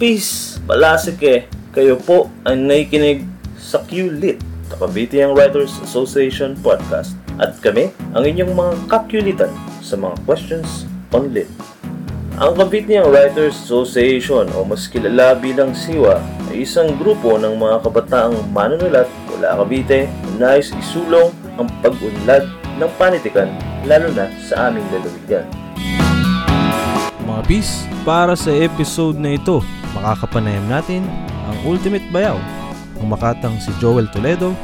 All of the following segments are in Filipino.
Peace! Palasike! Kayo po ay nakikinig sa QLIT, Cavite Young Writers Association Podcast. At kami, ang inyong mga kakulitan sa mga questions on lit. Ang Cavite Young Writers Association o mas kilala bilang SIWA ay isang grupo ng mga kabataang manunulat mula Cavite na nais isulong ang pag-unlad ng panitikan lalo na sa aming lalawigan. Mga bis, para sa episode na ito, makakapanayam natin ang Ultimate Bayaw, ang makatang si Joel Toledo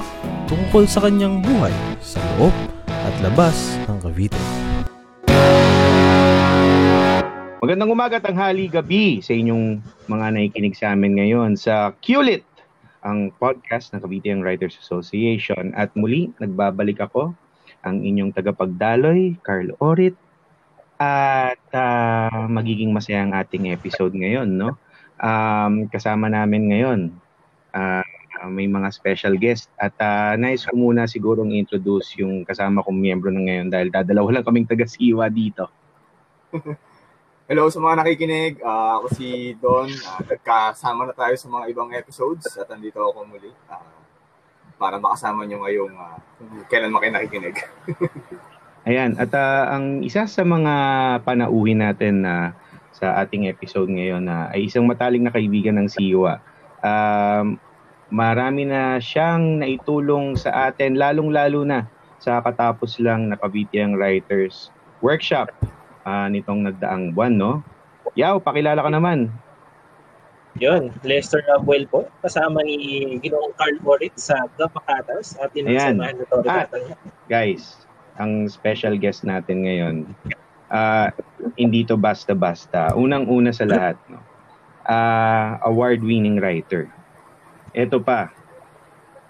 tungkol sa kanyang buhay sa loob at labas ng Cavite. Magandang umaga, tanghali, gabi sa inyong mga nakikinig sa amin ngayon sa QLIT, ang podcast ng Cavite Young Writers Association. At muli, nagbabalik ako, ang inyong tagapagdaloy, Carl Orit, at uh, magiging masaya ang ating episode ngayon, no? Um, kasama namin ngayon, uh, may mga special guest at uh, nais ko muna sigurong introduce yung kasama kong miyembro na ngayon dahil dadalawa lang kaming taga-siwa dito. Hello sa mga nakikinig. Uh, ako si Don. Uh, nagkasama na tayo sa mga ibang episodes at andito ako muli uh, para makasama nyo ngayong uh, kailan mo kayo nakikinig. Ayan, at uh, ang isa sa mga panauhin natin na uh, sa ating episode ngayon na ay isang mataling na kaibigan ng Siwa. Um, marami na siyang naitulong sa atin, lalong-lalo na sa katapos lang na Cavite Writers Workshop uh, nitong nagdaang buwan, no? Yaw, pakilala ka naman. Yun, Lester Abuel po, kasama ni Ginoong Carl Borit sa The Pacatas at din sa mandatory ah, Guys, ang special guest natin ngayon, uh, hindi to basta-basta. Unang-una sa lahat, no? uh, award-winning writer. Ito pa,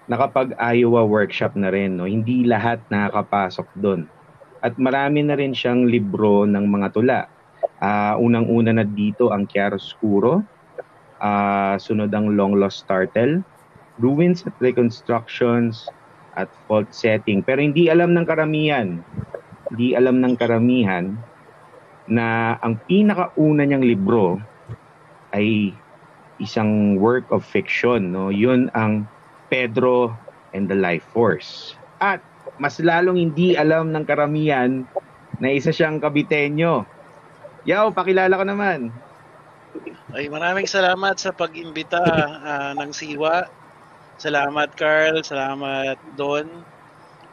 nakapag-Iowa workshop na rin. No? Hindi lahat nakakapasok doon at marami na rin siyang libro ng mga tula. Uh, unang-una na dito ang Chiaroscuro, uh, sunod ang Long Lost Turtle, Ruins at Reconstructions, at Fault Setting. Pero hindi alam ng karamihan, hindi alam ng karamihan na ang pinakauna niyang libro ay isang work of fiction. No? Yun ang Pedro and the Life Force. At mas lalong hindi alam ng karamihan na isa siyang kabitenyo. Yaw, pakilala ko naman. Ay, maraming salamat sa pag-imbita uh, ng Siwa. Salamat Carl, salamat Don.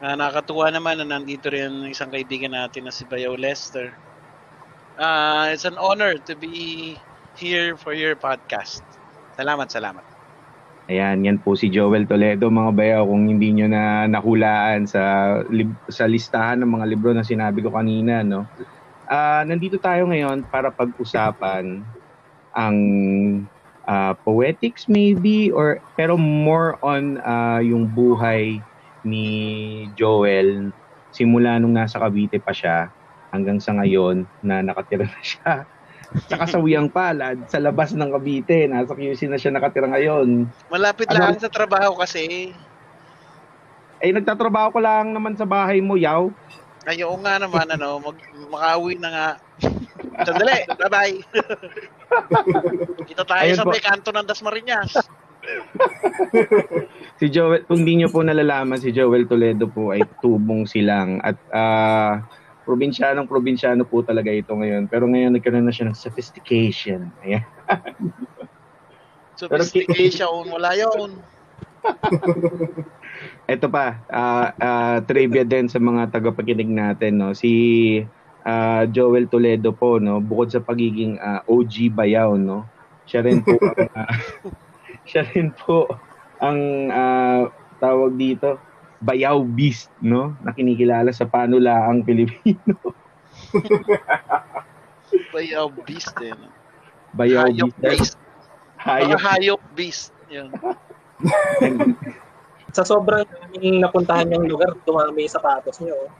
Uh, nakakatuwa naman na nandito rin isang kaibigan natin na si Bayaw Lester. Uh, it's an honor to be here for your podcast. Salamat, salamat. Ayan, yan po si Joel Toledo mga bayaw kung hindi nyo na nahulaan sa lib- sa listahan ng mga libro na sinabi ko kanina, no. Uh, nandito tayo ngayon para pag-usapan ang uh, poetics maybe or pero more on uh, yung buhay ni Joel simula nung nasa Cavite pa siya hanggang sa ngayon na nakatira na siya sa kasawiyang palad sa labas ng Cavite. Nasa QC na siya nakatira ngayon. Malapit ano, lang sa trabaho kasi. Ay, nagtatrabaho ko lang naman sa bahay mo, yaw. Ay, oo nga naman, ano, mag, makauwi na nga. Sandali, bye-bye. Kita tayo Ayun sa po. may kanto ng Dasmariñas. si Joel, kung di nyo po nalalaman, si Joel Toledo po ay tubong silang at uh, probinsyanong probinsyano po talaga ito ngayon. Pero ngayon nagkaroon na siya ng sophistication. Ayan. sophistication, wala yun. ito pa, uh, uh, trivia din sa mga tagapakinig natin. No? Si uh, Joel Toledo po, no? bukod sa pagiging uh, OG bayaw, no? siya rin po ang, uh, siya rin po ang uh, tawag dito, Bayaw Beast, no? Na kinikilala sa panulaang Pilipino. Bayaw Beast eh. No? Bayaw Hayop Beast. beast. Hayop. Hayop Beast. Yan. sa sobrang daming napuntahan niyang lugar, dumami sa sapatos niyo. Oh.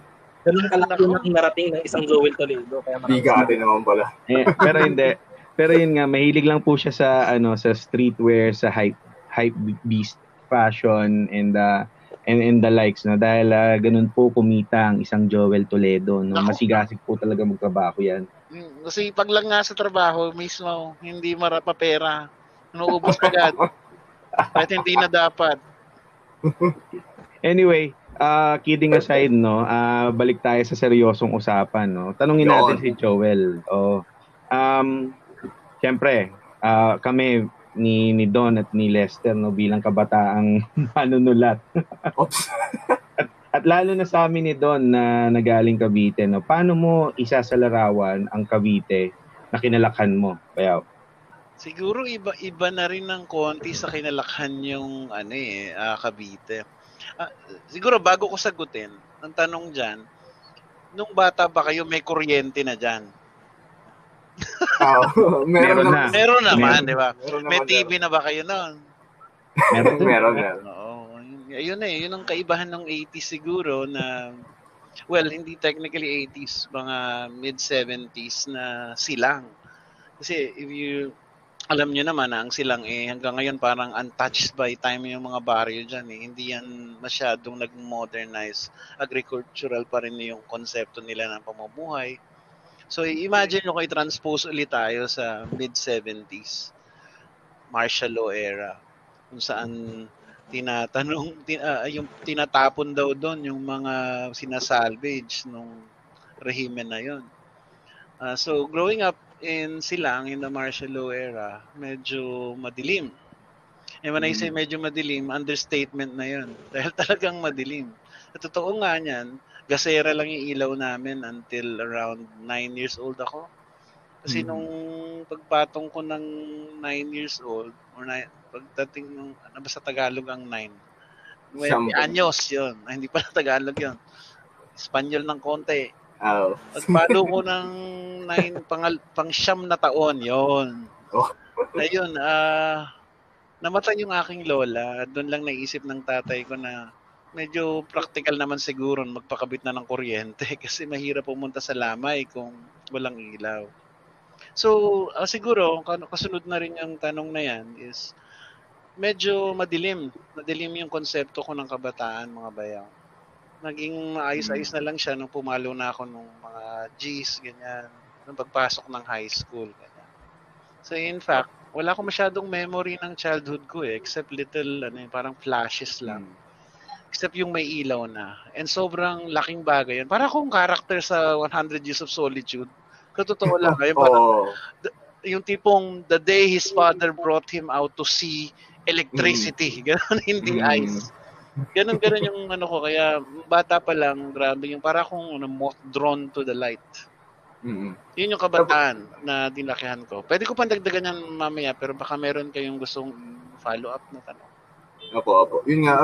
Ganun kalaki ng narating ng isang Joel Toledo. Kaya Bigate naman pala. eh, pero hindi. Pero yun nga, mahilig lang po siya sa ano sa streetwear, sa hype hype beast fashion and uh, and, and the likes no dahil uh, ganun po kumita ang isang Joel Toledo no masigasig po talaga magtrabaho yan hmm, kasi pag lang nga sa trabaho mismo hindi marapa pera Inuubos agad. Kahit hindi na dapat. Anyway, uh, kidding aside, no, uh, balik tayo sa seryosong usapan. No? Tanungin natin si Joel. Oh, um, Siyempre, uh, kami ni ni Don at ni Lester no bilang kabataang manunulat. at, at lalo na sa amin ni Don na nagaling Cavite no. Paano mo isasalarawan ang Cavite na kinalakhan mo? Bayaw. Siguro iba-iba na rin ng konti sa kinalakhan yung ano eh, uh, Cavite. Uh, siguro bago ko sagutin, ang tanong diyan, nung bata ba kayo may kuryente na diyan? Oh, meron, meron na. Meron naman, di ba? May TV na ba kayo noon? meron, meron, meron. Oo. Ayun eh, yun ang kaibahan ng 80s siguro na well, hindi technically 80s, mga mid 70s na silang. Kasi if you alam niyo naman na ang silang eh hanggang ngayon parang untouched by time yung mga baryo diyan eh. Hindi yan masyadong nag-modernize. Agricultural pa rin yung konsepto nila ng pamumuhay. So imagine nyo kay transpose ulit tayo sa mid-70s martial law era kung saan tinatanong tin, uh, yung tinatapon daw doon yung mga sinasalvage nung rehimen na yon. Uh, so growing up in Silang in the martial law era, medyo madilim. And when mm. I say mm. medyo madilim, understatement na yon dahil talagang madilim. At totoo nga niyan, gasera lang yung ilaw namin until around 9 years old ako. Kasi mm. nung pagpatong ko ng 9 years old, or na, pagdating nung, ano ba sa Tagalog ang 9? Well, anyos yun. Ay, hindi pala Tagalog yun. Espanyol ng konti. Oh. Pagpalo ko ng 9, pangal, pang siyam na taon, yon Oh. Ayun, ah, uh, namatay yung aking lola. Doon lang naisip ng tatay ko na medyo practical naman siguro magpakabit na ng kuryente kasi mahirap pumunta sa lamay kung walang ilaw. So, uh, siguro, kasunod na rin yung tanong na yan is, medyo madilim. Madilim yung konsepto ko ng kabataan, mga bayaw. Naging maayos-ayos na lang siya nung pumalo na ako nung mga G's, ganyan. Nung pagpasok ng high school, ganyan. So, in fact, wala akong masyadong memory ng childhood ko eh, except little, ano, parang flashes lang. Hmm except yung may ilaw na. And sobrang laking bagay yun. Para akong character sa 100 Years of Solitude. Katotoo lang. Ayun, parang, oh. the, yung tipong the day his father brought him out to see electricity. Mm. Ganon, hindi mm. ice. Ganon, ganon yung ano ko. Kaya bata pa lang, grabe yung para akong ano, moth drawn to the light. Mm-hmm. Yun yung kabataan na dinakihan ko. Pwede ko pang dagdagan yan mamaya, pero baka meron kayong gustong follow-up na tanong. Opo, opo. Yun nga,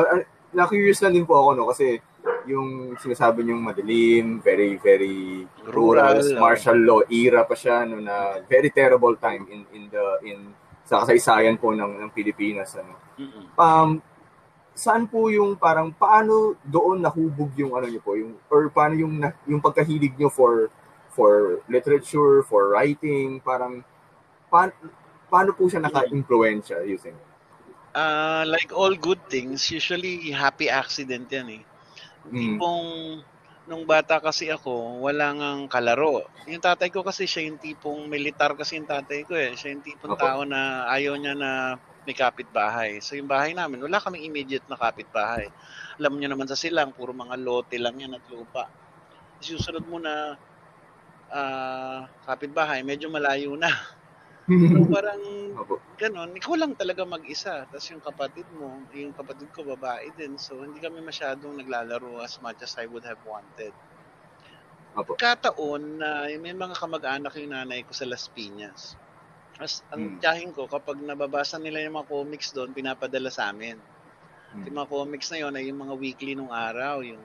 na-curious lang din po ako, no, kasi yung sinasabi niyong madilim, very, very rural, rural martial law era pa siya, no, na very terrible time in, in the, in, sa kasaysayan po ng, ng Pilipinas, ano. Um, saan po yung parang paano doon nahubog yung ano niyo po yung or paano yung yung pagkahilig niyo for for literature for writing parang pa, paano po siya naka-influensya using uh, like all good things, usually happy accident yan eh. Mm. Tipong nung bata kasi ako, wala ngang kalaro. Yung tatay ko kasi siya yung tipong militar kasi yung tatay ko eh. Siya yung tipong okay. tao na ayaw niya na may kapitbahay. So yung bahay namin, wala kaming immediate na kapitbahay. Alam niyo naman sa silang, puro mga lote lang yan at lupa. Susunod mo na uh, kapitbahay, medyo malayo na. So parang ganun, ikaw lang talaga mag-isa. Tapos yung kapatid mo, yung kapatid ko babae din. So hindi kami masyadong naglalaro as much as I would have wanted. Opo. Kataon na may mga kamag-anak yung nanay ko sa Las Piñas. As ang hmm. tiyahin ko, kapag nababasa nila yung mga comics doon, pinapadala sa amin. Hmm. Yung mga comics na yon ay yung mga weekly nung araw, yung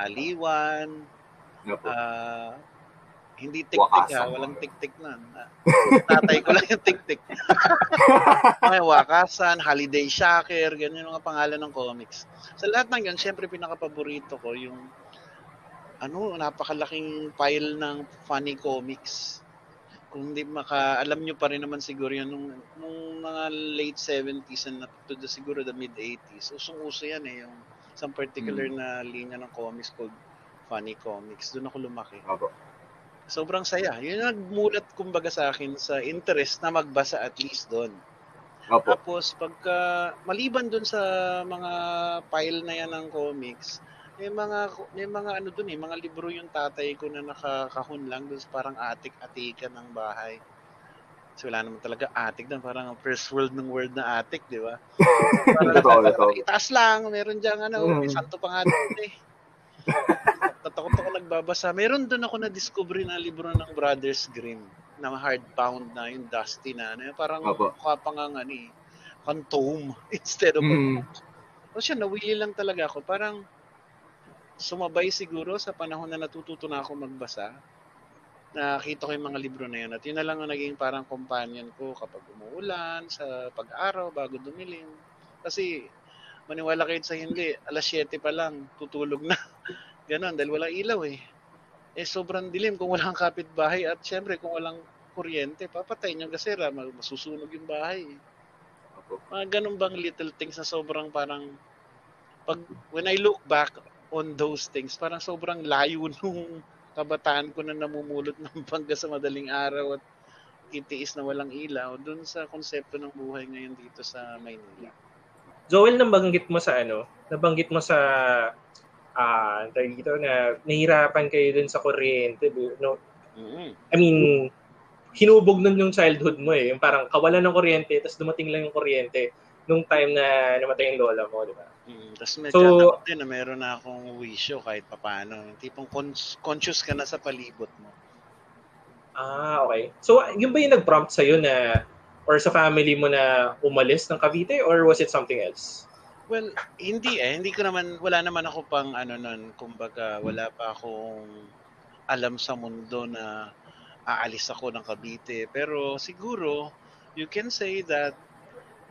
Aliwan, uh, hindi tik-tik ha, walang tik-tik na. Tatay ko lang yung tik-tik. May wakasan, holiday shocker, ganyan mga pangalan ng comics. Sa lahat ng yan, syempre pinaka-paborito ko yung ano, napakalaking pile ng funny comics. Kung hindi maka, alam nyo pa rin naman siguro yun, nung, nung mga late 70s and up to the, siguro the mid 80s, usong-uso yan eh, yung some particular hmm. na linya ng comics called funny comics. Doon ako lumaki. Opo sobrang saya. Yun ang nagmulat kumbaga sa akin sa interest na magbasa at least doon. Opo. Tapos pagka maliban dun sa mga pile na yan ng comics, may mga may mga ano dun eh, mga libro yung tatay ko na nakakahon lang sa parang atik-atikan ng bahay. Kasi wala naman talaga atik doon, parang ang first world ng word na atik, di ba? Totoo. Itaas lang, meron diyang ano, may Mm. santo pa nga doon eh. Tatakot ako nagbabasa. Meron doon ako na-discover na libro ng Brothers Grimm na hardbound na, yung dusty na, ano, parang Opo. mukha pa nga ano eh, kang tome instead of Mm. o siya, nawili lang talaga ako. Parang sumabay siguro sa panahon na natututo na ako magbasa. Nakita ko yung mga libro na yun. At yun na lang ang naging parang companion ko kapag umuulan, sa pag-araw, bago dumilim. Kasi maniwala kayo sa hindi, alas 7 pa lang, tutulog na. Ganon, dahil walang ilaw eh. Eh sobrang dilim kung walang kapitbahay at syempre kung walang kuryente, papatay yung gasera, masusunog yung bahay. eh. Mga ganun bang little things na sobrang parang pag when I look back on those things, parang sobrang layo nung kabataan ko na namumulot ng bangga sa madaling araw at itiis na walang ilaw dun sa konsepto ng buhay ngayon dito sa Maynila. Joel, nabanggit mo sa ano, nabanggit mo sa ah uh, dito na nahirapan kayo dun sa kuryente, no? mm I mean, hinubog nun yung childhood mo eh. Yung parang kawalan ng kuryente, tapos dumating lang yung kuryente nung time na namatay yung lola mo, di ba? Mm, Tapos medyo So- so, din na meron na akong wisyo kahit papano. Yung tipong cons- conscious ka na sa palibot mo. Ah, okay. So, yun ba yung nag-prompt sa'yo na, or sa family mo na umalis ng Cavite, or was it something else? Well, hindi eh. Hindi ko naman, wala naman ako pang ano nun, kumbaga wala pa akong alam sa mundo na aalis ako ng Cavite. Pero siguro, you can say that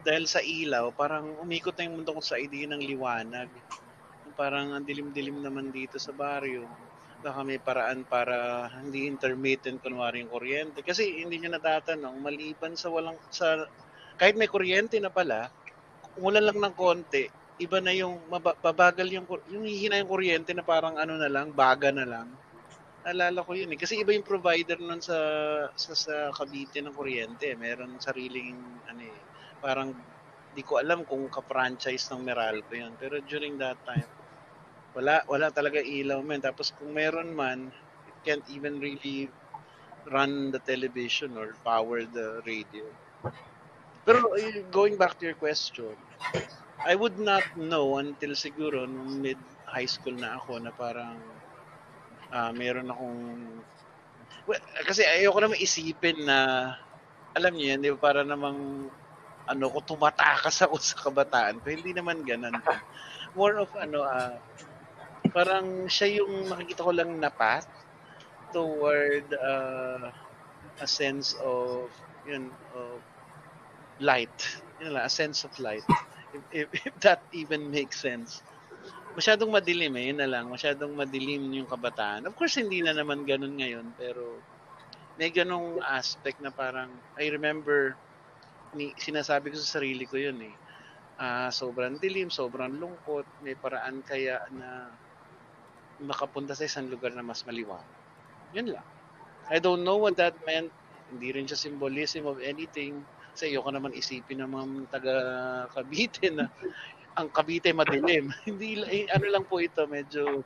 dahil sa ilaw, parang umikot na yung mundo ko sa idea ng liwanag. Parang ang dilim-dilim naman dito sa baryo. Baka may paraan para hindi intermittent kunwari yung kuryente. Kasi hindi nyo natatanong, maliban sa walang, sa, kahit may kuryente na pala, umulan lang ng konti, iba na yung maba- babagal yung yung hihina yung kuryente na parang ano na lang, baga na lang. Naalala ko yun eh. Kasi iba yung provider nun sa sa, sa Cavite ng kuryente. Meron sariling ano eh, parang di ko alam kung ka-franchise ng Meralco yun. Pero during that time, wala wala talaga ilaw man. Tapos kung meron man, it can't even really run the television or power the radio. Pero eh, going back to your question, I would not know until siguro nung mid high school na ako na parang ah meron akong well, kasi ayoko naman isipin na alam niyo yan, di ba para namang ano ko tumatakas ako sa kabataan ko. Hindi naman ganun. More of ano ah parang siya yung makikita ko lang na path toward ah, a sense of yun of light. Yun lang, a sense of light. If, if, if that even makes sense. Masyadong madilim eh, yun na lang. Masyadong madilim yung kabataan. Of course, hindi na naman ganun ngayon, pero may ganong aspect na parang, I remember, ni, sinasabi ko sa sarili ko yun eh. Ah, sobrang dilim, sobrang lungkot, may paraan kaya na makapunta sa isang lugar na mas maliwanag. Yun lang. I don't know what that meant. Hindi rin siya symbolism of anything. Kasi ayoko naman isipin ng mga taga Cavite na ang Cavite madilim. Hindi eh, ano lang po ito, medyo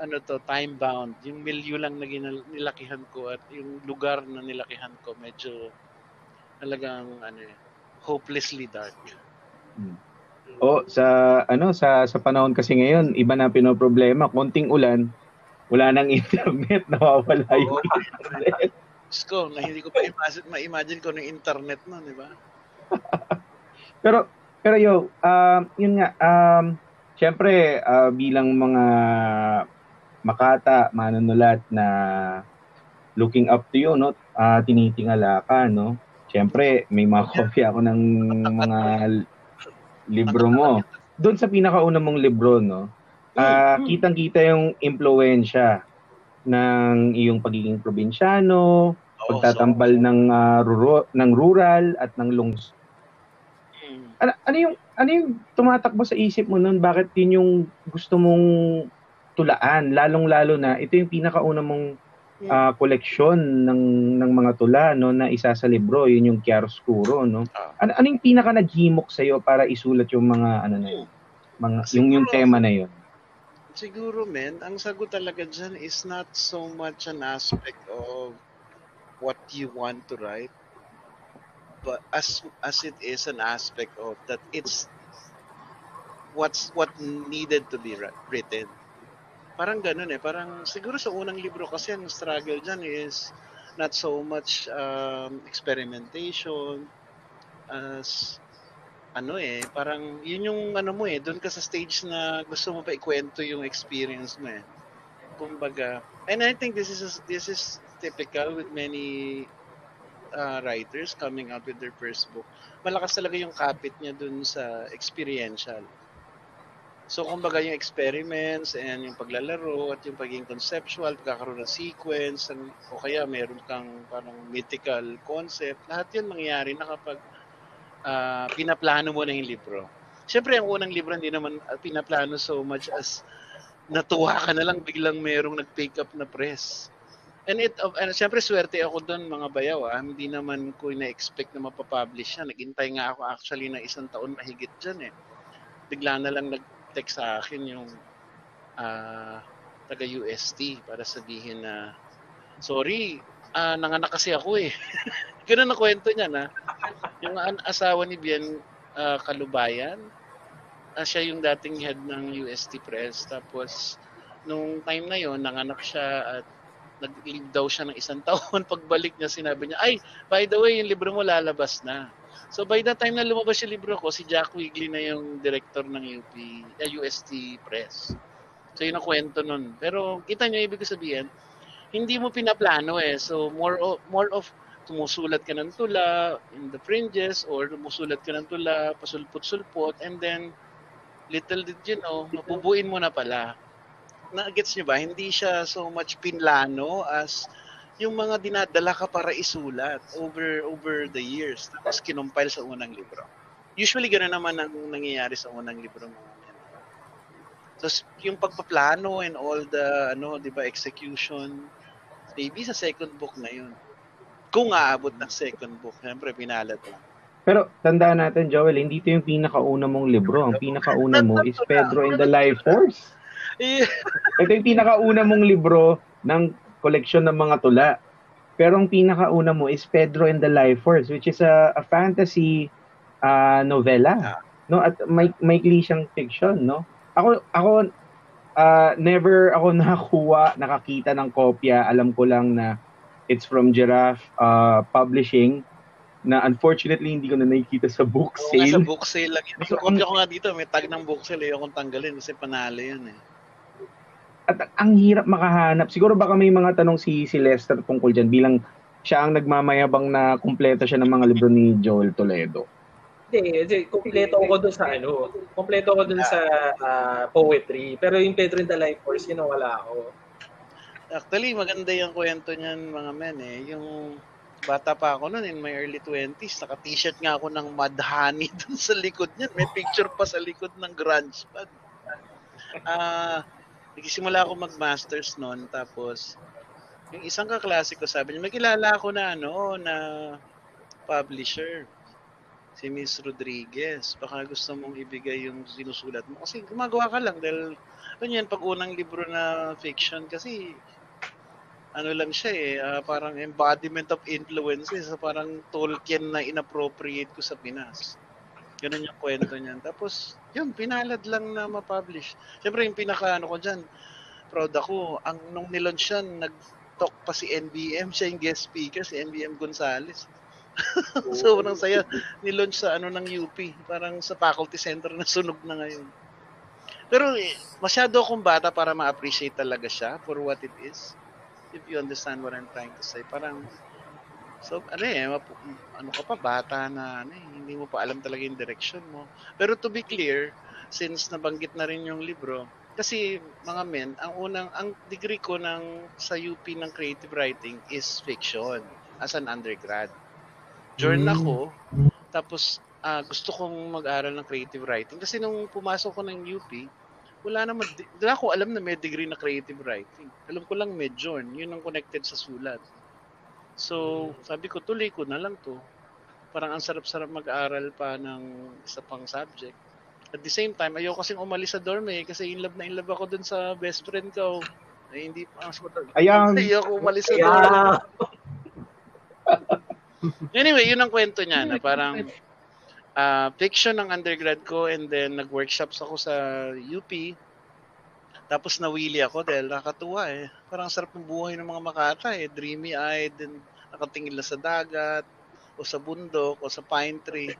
ano to, time bound. Yung milyo lang na nilakihan ko at yung lugar na nilakihan ko medyo talagang ano hopelessly dark. O sa ano sa sa panahon kasi ngayon, iba na pinoproblema, konting ulan, wala nang internet, nawawala yung internet. Diyos ko, na hindi ko pa imagine, ma-imagine ko ng internet nun, di ba? Pero pero yo, um yun nga um syempre ah, bilang mga makata, manunulat na looking up to you, no? Ah, tinitingala ka, no? Syempre, may mga kopya ako ng mga libro mo. Doon sa pinakauna mong libro, no? Ah, kitang-kita yung impluwensya ng iyong pagiging probinsyano, pagtatambal ng ah, ruro- ng rural at ng lungs. mm, Ano, ano yung ano yung tumatakbo sa isip mo noon? Bakit yun yung gusto mong tulaan? Lalong-lalo na ito yung pinakauna mong ah, koleksyon ng ng mga tula no na isa sa libro, yun yung Chiaroscuro, no. Ano ano yung pinaka naghimok sa para isulat yung mga ano na yun? Mga yung yung Siguro- tema na yun. Siguro, men, ang sagot talaga dyan is not so much an aspect of what you want to write, but as as it is an aspect of that it's what's what needed to be ri- written. Parang ganun eh. Parang siguro sa unang libro kasi ang struggle dyan is not so much um, experimentation as ano eh, parang yun yung ano mo eh, doon ka sa stage na gusto mo pa ikwento yung experience mo eh. Kumbaga, and I think this is this is typical with many uh, writers coming out with their first book. Malakas talaga yung kapit niya dun sa experiential. So, kumbaga yung experiments and yung paglalaro at yung pagiging conceptual, pagkakaroon ng sequence, and, o kaya meron kang parang mythical concept, lahat yun mangyayari na kapag ah, pinaplano mo na yung libro. Siyempre, ang unang libro hindi naman ah, pinaplano so much as natuwa ka na lang biglang merong nag-pick up na press. And it, uh, and siyempre, swerte ako doon mga bayaw. Ah. Hindi naman ko na-expect na mapapublish siya. Naghintay nga ako actually na isang taon mahigit dyan eh. Bigla na lang nag-text sa akin yung ah, taga-UST para sabihin na, sorry, ah, nanganak kasi ako eh. Ganun na kwento niya na. Yung asawa ni Bien ah, Kalubayan, ah, siya yung dating head ng UST Press. Tapos, nung time na yon nanganak siya at nag-leave daw siya ng isang taon. Pagbalik niya, sinabi niya, ay, by the way, yung libro mo lalabas na. So by the time na lumabas yung libro ko, si Jack Wigley na yung director ng UP, ah, UST Press. So yun ang kwento nun. Pero kita niyo ibig sabihin, hindi mo pinaplano eh. So more of, more of tumusulat ka ng tula in the fringes or tumusulat ka ng tula, pasulpot-sulpot, and then little did you know, mabubuin mo na pala. Na-gets nyo ba? Hindi siya so much pinlano as yung mga dinadala ka para isulat over over the years. Tapos kinumpile sa unang libro. Usually gano'n naman ang nangyayari sa unang libro mga men. Tapos yung pagpaplano and all the ano, 'di ba, execution maybe sa second book na yun. Kung aabot ng second book, syempre pinalad lang. Pero tandaan natin, Joel, hindi ito yung pinakauna mong libro. Ang pinakauna mo is Pedro and the Life Force. Ito yung pinakauna mong libro ng koleksyon ng mga tula. Pero ang pinakauna mo is Pedro and the Life Force, which is a, a fantasy ah, novela. No, at may may siyang fiction, no? Ako ako ah, never ako nakakuha, nakakita ng kopya. Alam ko lang na it's from Giraffe ah, Publishing na unfortunately hindi ko na nakikita sa book Oo nga, sa sale. book sale lang yun. So, So, ko nga dito, may tag ng book sale, ayokong tanggalin kasi panalo yun eh. At ang hirap makahanap. Siguro baka may mga tanong si, si Lester tungkol dyan bilang siya ang nagmamayabang na kumpleto siya ng mga libro ni Joel Toledo. Hindi, hindi. Kompleto ako dun sa ano. Kompleto ako dun sa ah, poetry. Pero yung Pedro in the Life Force, yun ang wala ako. Actually, maganda yung kwento niyan mga men eh. Yung bata pa ako noon in my early 20s, naka-t-shirt nga ako ng Mad Honey dun sa likod niyan. May picture pa sa likod ng grunge band. Ah, nagsisimula ako mag-masters noon tapos yung isang kaklase ko sabi niya, may kilala ako na ano, na publisher. Si Miss Rodriguez. Baka gusto mong ibigay yung sinusulat mo. Kasi gumagawa ka lang dahil ano yan, pag unang libro na fiction kasi ano lang siya eh, ah, parang embodiment of influences, parang Tolkien na inappropriate ko sa Pinas. Ganun yung kwento niyan. Tapos, yun, pinalad lang na ma-publish. Siyempre, yung pinaka, ano ko dyan, proud ako, ang nung nilaunch yan, nag-talk pa si NBM, siya yung guest speaker, si NBM Gonzales. Sobrang saya. Nilaunch sa ano ng UP, parang sa faculty center na sunog na ngayon. Pero eh, masyado akong bata para ma-appreciate talaga siya for what it is. If you understand what I'm trying to say. Parang, so ano eh, map- ano ka pa, bata na ano eh, hindi mo pa alam talaga yung direction mo. Pero to be clear, since nabanggit na rin yung libro, kasi mga men, ang unang, ang degree ko ng, sa UP ng creative writing is fiction as an undergrad. Journal Mm. ako, tapos ah, gusto kong mag-aral ng creative writing kasi nung pumasok ko ng UP, wala naman, wala ko alam na may degree na creative writing. Alam ko lang medyo, yun ang connected sa sulat. So, sabi ko, tuloy ko na lang to. Parang ang sarap-sarap mag-aral pa ng isa pang subject. At the same time, ayoko kasing umalis sa dorm eh, kasi in love na in love ako dun sa best friend ko. Eh, hindi pa, Ayan. ayoko umalis sa dorm. Anyway, yun ang kwento niya na parang ah, fiction ng undergrad ko and then nag-workshops ako sa UP. Tapos nawili ako dahil nakatuwa eh. Parang sarap ng buhay ng mga Makata eh. Dreamy-eyed and nakatingin lang sa dagat o sa bundok o sa pine tree.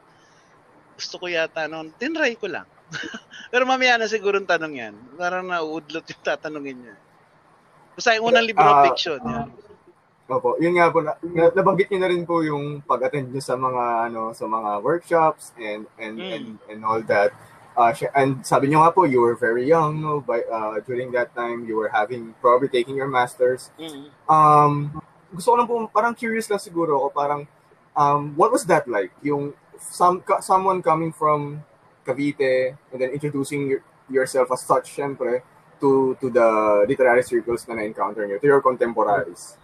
Gusto ko yata noon, tinry ko lang. Pero mamaya na siguro ang tanong yan. Parang nauudlot yung tatanungin niya. Basta yung unang libro Ah, fiction. Yan. Opo, yun nga po, na, na- nabanggit niyo na rin po yung pag-attend niyo sa mga ano sa mga workshops and and Mm. and, and all that. Uh, and sabi niyo nga po, you were very young no, by, uh, during that time. You were having, probably taking your masters. Mm. Um, gusto ko lang po, parang curious lang siguro ako, parang, um, what was that like? Yung some, someone coming from Cavite and then introducing your, yourself as such, syempre, to to the literary circles na na-encounter niyo, to your contemporaries.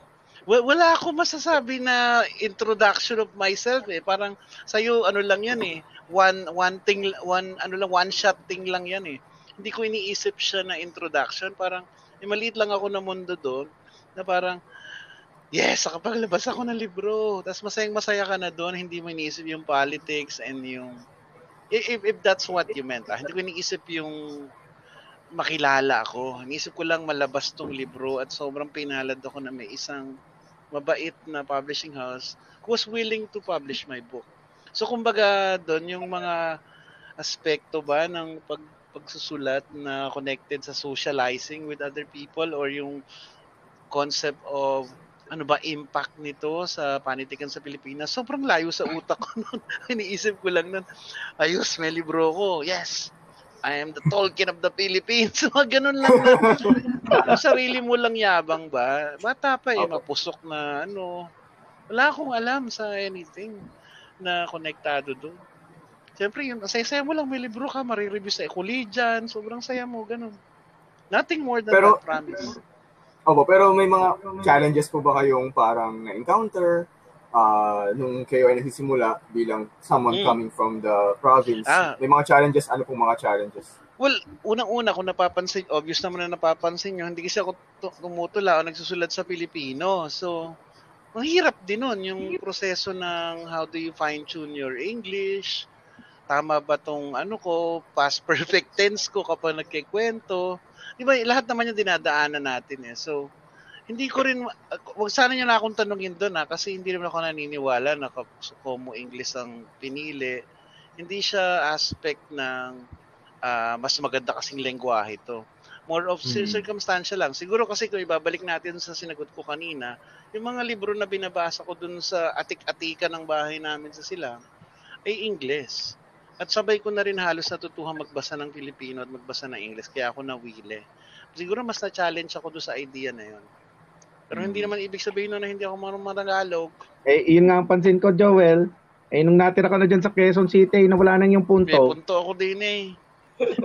Wa- Wala ako masasabi na introduction of myself eh. Parang sa'yo ano lang yan eh. One one thing one ano lang one shot thing lang yan eh. Hindi ko iniisip siya na introduction. Parang eh, maliit lang ako na mundo doon na parang yes, nakapaglabas ako ng libro. Tapos masayang masaya ka na doon, hindi mo iniisip yung politics and yung if, if, that's what you meant. Ah. Hindi ko iniisip yung makilala ako. Iniisip ko lang malabas tong libro at sobrang pinalad ako na may isang mabait na publishing house who was willing to publish my book. So kumbaga doon yung mga aspekto ba ng pag pagsusulat na connected sa socializing with other people or yung concept of ano ba impact nito sa panitikan sa Pilipinas. Sobrang layo sa utak ko noon. Iniisip ko lang noon, ayos, may libro ko. Yes, I am the Tolkien of the Philippines. Mga ganun lang. Na, yung sarili mo lang yabang ba? Bata pa eh, Opo. mapusok na ano. Wala akong alam sa anything na konektado doon. Siyempre, yun, saya-saya mo lang, may libro ka, marireview sa Ecologian, sobrang saya mo, ganun. Nothing more than Pero- that, promise. Opo, pero may mga challenges po ba kayong parang na-encounter ah, nung kayo ay nagsisimula bilang someone Mm. coming from the province? Ah. May mga challenges, ano pong mga challenges? Well, unang-una kung napapansin, obvious naman na napapansin nyo, hindi kasi ako tu- tumutula o nagsusulat sa Pilipino. So, ang hirap din nun, yung proseso ng how do you fine-tune your English, tama ba tong ano ko, past perfect tense ko kapag nagkikwento. Di ba, lahat naman yung dinadaanan natin eh. So, hindi ko rin, wag sana niyo na akong tanungin doon ha, kasi hindi naman ako naniniwala na Komo English ang pinili. Hindi siya aspect ng ah, mas maganda kasing lengguwahe ito. More of cir- Mm. circumstantial lang. Siguro kasi kung ibabalik natin sa sinagot ko kanina, yung mga libro na binabasa ko dun sa atik-atika ng bahay namin sa sila, ay English. At sabay ko na rin halos natutuhan magbasa ng Filipino at magbasa ng English, kaya ako nawili. Siguro mas na-challenge ako doon sa idea na yun. Pero hindi Mm. naman ibig sabihin na hindi ako marunong Tagalog. Eh, yun nga ang pansin ko, Joel. Eh, nung natira ka na dyan sa Quezon City, nawala na yung May punto. punto ako din eh.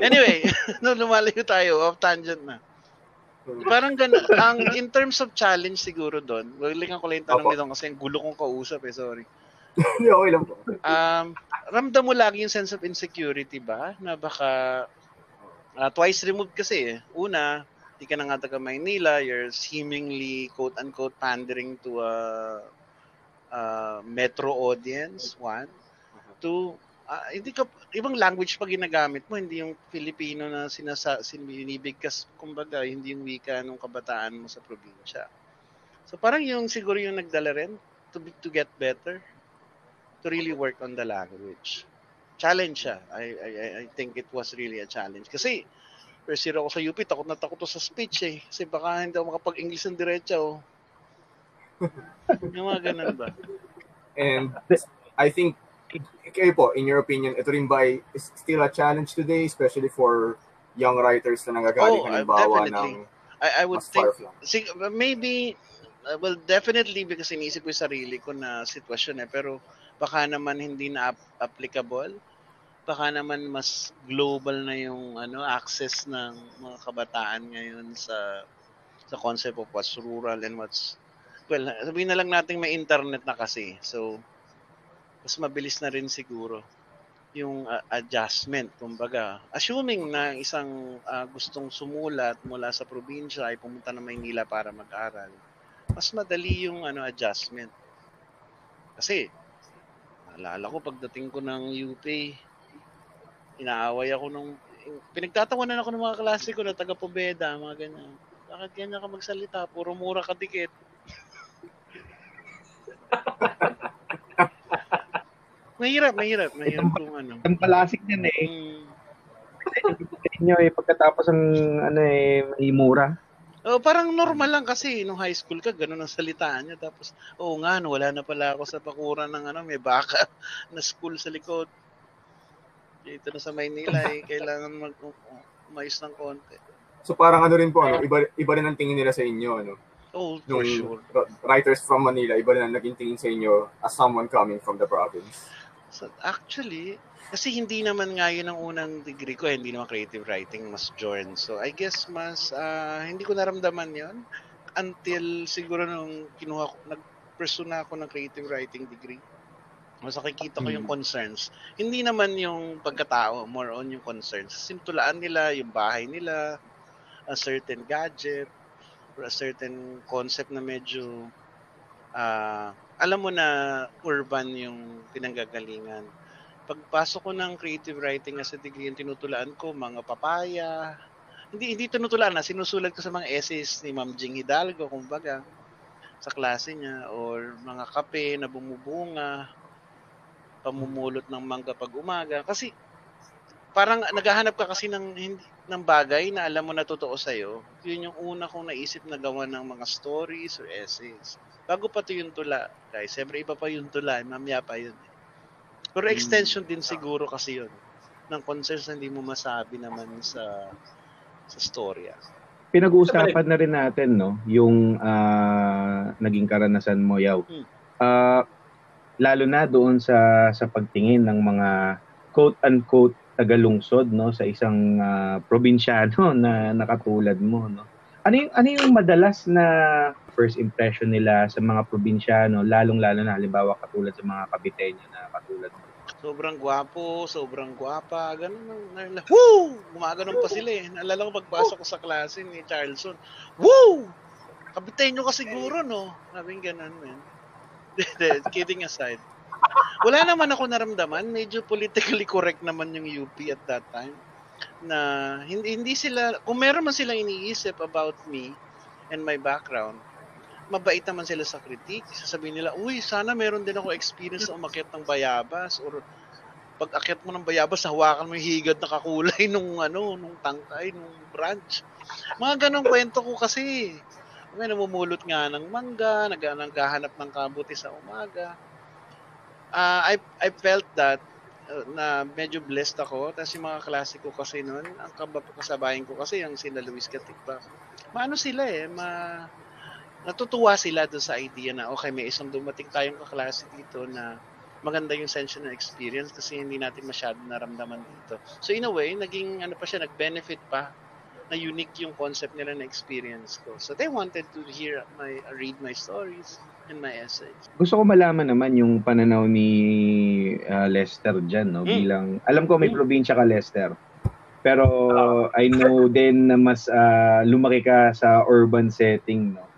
Anyway, no, lumalayo tayo, off tangent na. Parang ganun, ang in terms of challenge siguro doon, balikan ko lang yung tanong Opo. nito kasi ang gulo kong kausap eh, sorry. Okay lang po. Um, ramdam mo lagi yung sense of insecurity ba? Na baka ah, twice removed kasi eh. Una, di ka na nga taga Maynila, you're seemingly quote-unquote pandering to a, a metro audience, one. Two, ah, hindi ka, ibang language pa ginagamit mo, hindi yung Filipino na sinasa, sinibig kas, kumbaga, hindi yung wika ng kabataan mo sa probinsya. So parang yung siguro yung nagdala rin to, be, to get better to really work on the language. Challenge siya. I, I, I- think it was really a challenge. Kasi, first year ako sa UP, takot na takot ako sa speech eh. Kasi baka hindi ako makapag-English ng diretso. Yung mga ganun ba? And I think, kayo po, in your opinion, ito rin ba is still a challenge today, especially for young writers na nangagaling Oh, halimbawa definitely. ng I, I would think, sig- maybe, uh, well, definitely because iniisip ko yung sarili ko na sitwasyon eh. Pero baka naman hindi na ap- applicable baka naman mas global na yung ano access ng mga kabataan ngayon sa sa concept of what's rural and what's well, sabihin na lang natin may internet na kasi. So mas mabilis na rin siguro yung uh, adjustment kumbaga. Assuming na isang uh, gustong sumulat mula sa probinsya ay pumunta na Maynila para mag-aral mas madali yung ano adjustment. Kasi naalala ko pagdating ko ng UP inaaway ako nung pinagtatawanan ako ng mga klase ko na taga Pobeda mga ganyan. Bakit ganyan ka magsalita? Puro mura ka dikit Mahirap, mahirap, mahirap kung ano. Ang palasik yan eh. Mm. inyo eh, pagkatapos ang ano eh, may mura. Oh, parang normal lang kasi nung high school ka, ganun ang salitaan niya. Tapos, oo oh, nga, no, wala na pala ako sa pakuran ng ano, may baka na school sa likod. Dito na sa Maynila eh, kailangan mag mais ng konti. So parang ano rin po, ano, iba, iba rin ang tingin nila sa inyo, ano? Oh, for sure. writers from Manila, iba rin ang naging tingin sa inyo as someone coming from the province. So, actually, kasi hindi naman nga yun ang unang degree ko, eh, hindi naman creative writing, mas join. So, I guess mas, ah, hindi ko naramdaman yon until siguro nung kinuha ko, nag-pursue na ako ng creative writing degree. Mas nakikita ko yung concerns. Hindi naman yung pagkatao, more on yung concerns. Sintulaan nila, yung bahay nila, a certain gadget, or a certain concept na medyo ah alam mo na urban yung pinanggagalingan. Pagpasok ko ng creative writing as a degree, yung tinutulaan ko, mga papaya. Hindi, hindi tinutulaan na, sinusulat ko sa mga essays ni Ma'am Jing Hidalgo, kumbaga, sa klase niya, or mga kape na bumubunga, pamumulot ng mangga pag umaga. Kasi, parang naghahanap ka kasi ng, hindi, ng bagay na alam mo na totoo sa'yo. Yun yung una kong naisip na gawa ng mga stories or essays bago pa to yung tula, guys. Siyempre, iba pa yung tula. Mamaya pa yun. Pero extension din siguro kasi yun ng concerns na hindi mo masabi naman sa sa storya. Pinag-uusapan na rin natin no yung uh, naging karanasan mo yaw. Hmm. Uh, lalo na doon sa sa pagtingin ng mga quote unquote tagalungsod no sa isang uh, probinsyano na nakatulad mo no. Ano yung ano yung madalas na first impression nila sa mga probinsyano, lalong-lalo na halimbawa katulad sa mga Kabiteño na katulad mo? Sobrang gwapo, sobrang gwapa, ganun. Na, woo! Gumaganon pa sila eh. Naalala ko pagpasok ko sa klase ni Charleston, woo! Kabiteño ka siguro, no? Sabing ganun, man. Kidding aside. Wala naman ako naramdaman. Medyo politically correct naman yung UP at that time. Na hindi, hindi sila, kung meron man silang iniisip about me and my background, mabait naman sila sa critique. Sasabihin nila, uy, sana meron din ako experience sa umakyat ng bayabas or pag akyat mo ng bayabas, hawakan mo yung higad na kakulay nung ano, nung tangkay, nung branch. Mga ganong kwento ko kasi. May namumulot nga ng mangga, nag naghahanap ng kabuti sa umaga. Uh, I, I felt that uh, na medyo blessed ako. Tapos yung mga klase ko kasi noon, ang kasabayan ko kasi yung sina Luis Katikba. Maano sila eh, ma, natutuwa sila doon sa idea na okay, may isang dumating tayong kaklase dito na maganda yung sense na experience kasi hindi natin masyado naramdaman dito. So in a way, naging ano pa siya, nag-benefit pa na unique yung concept nila na experience ko. So they wanted to hear my read my stories and my essays. Gusto ko malaman naman yung pananaw ni uh, Lester diyan no hmm. bilang alam ko may hmm. probinsya ka Lester. Pero uh, I know din na mas uh, lumaki ka sa urban setting no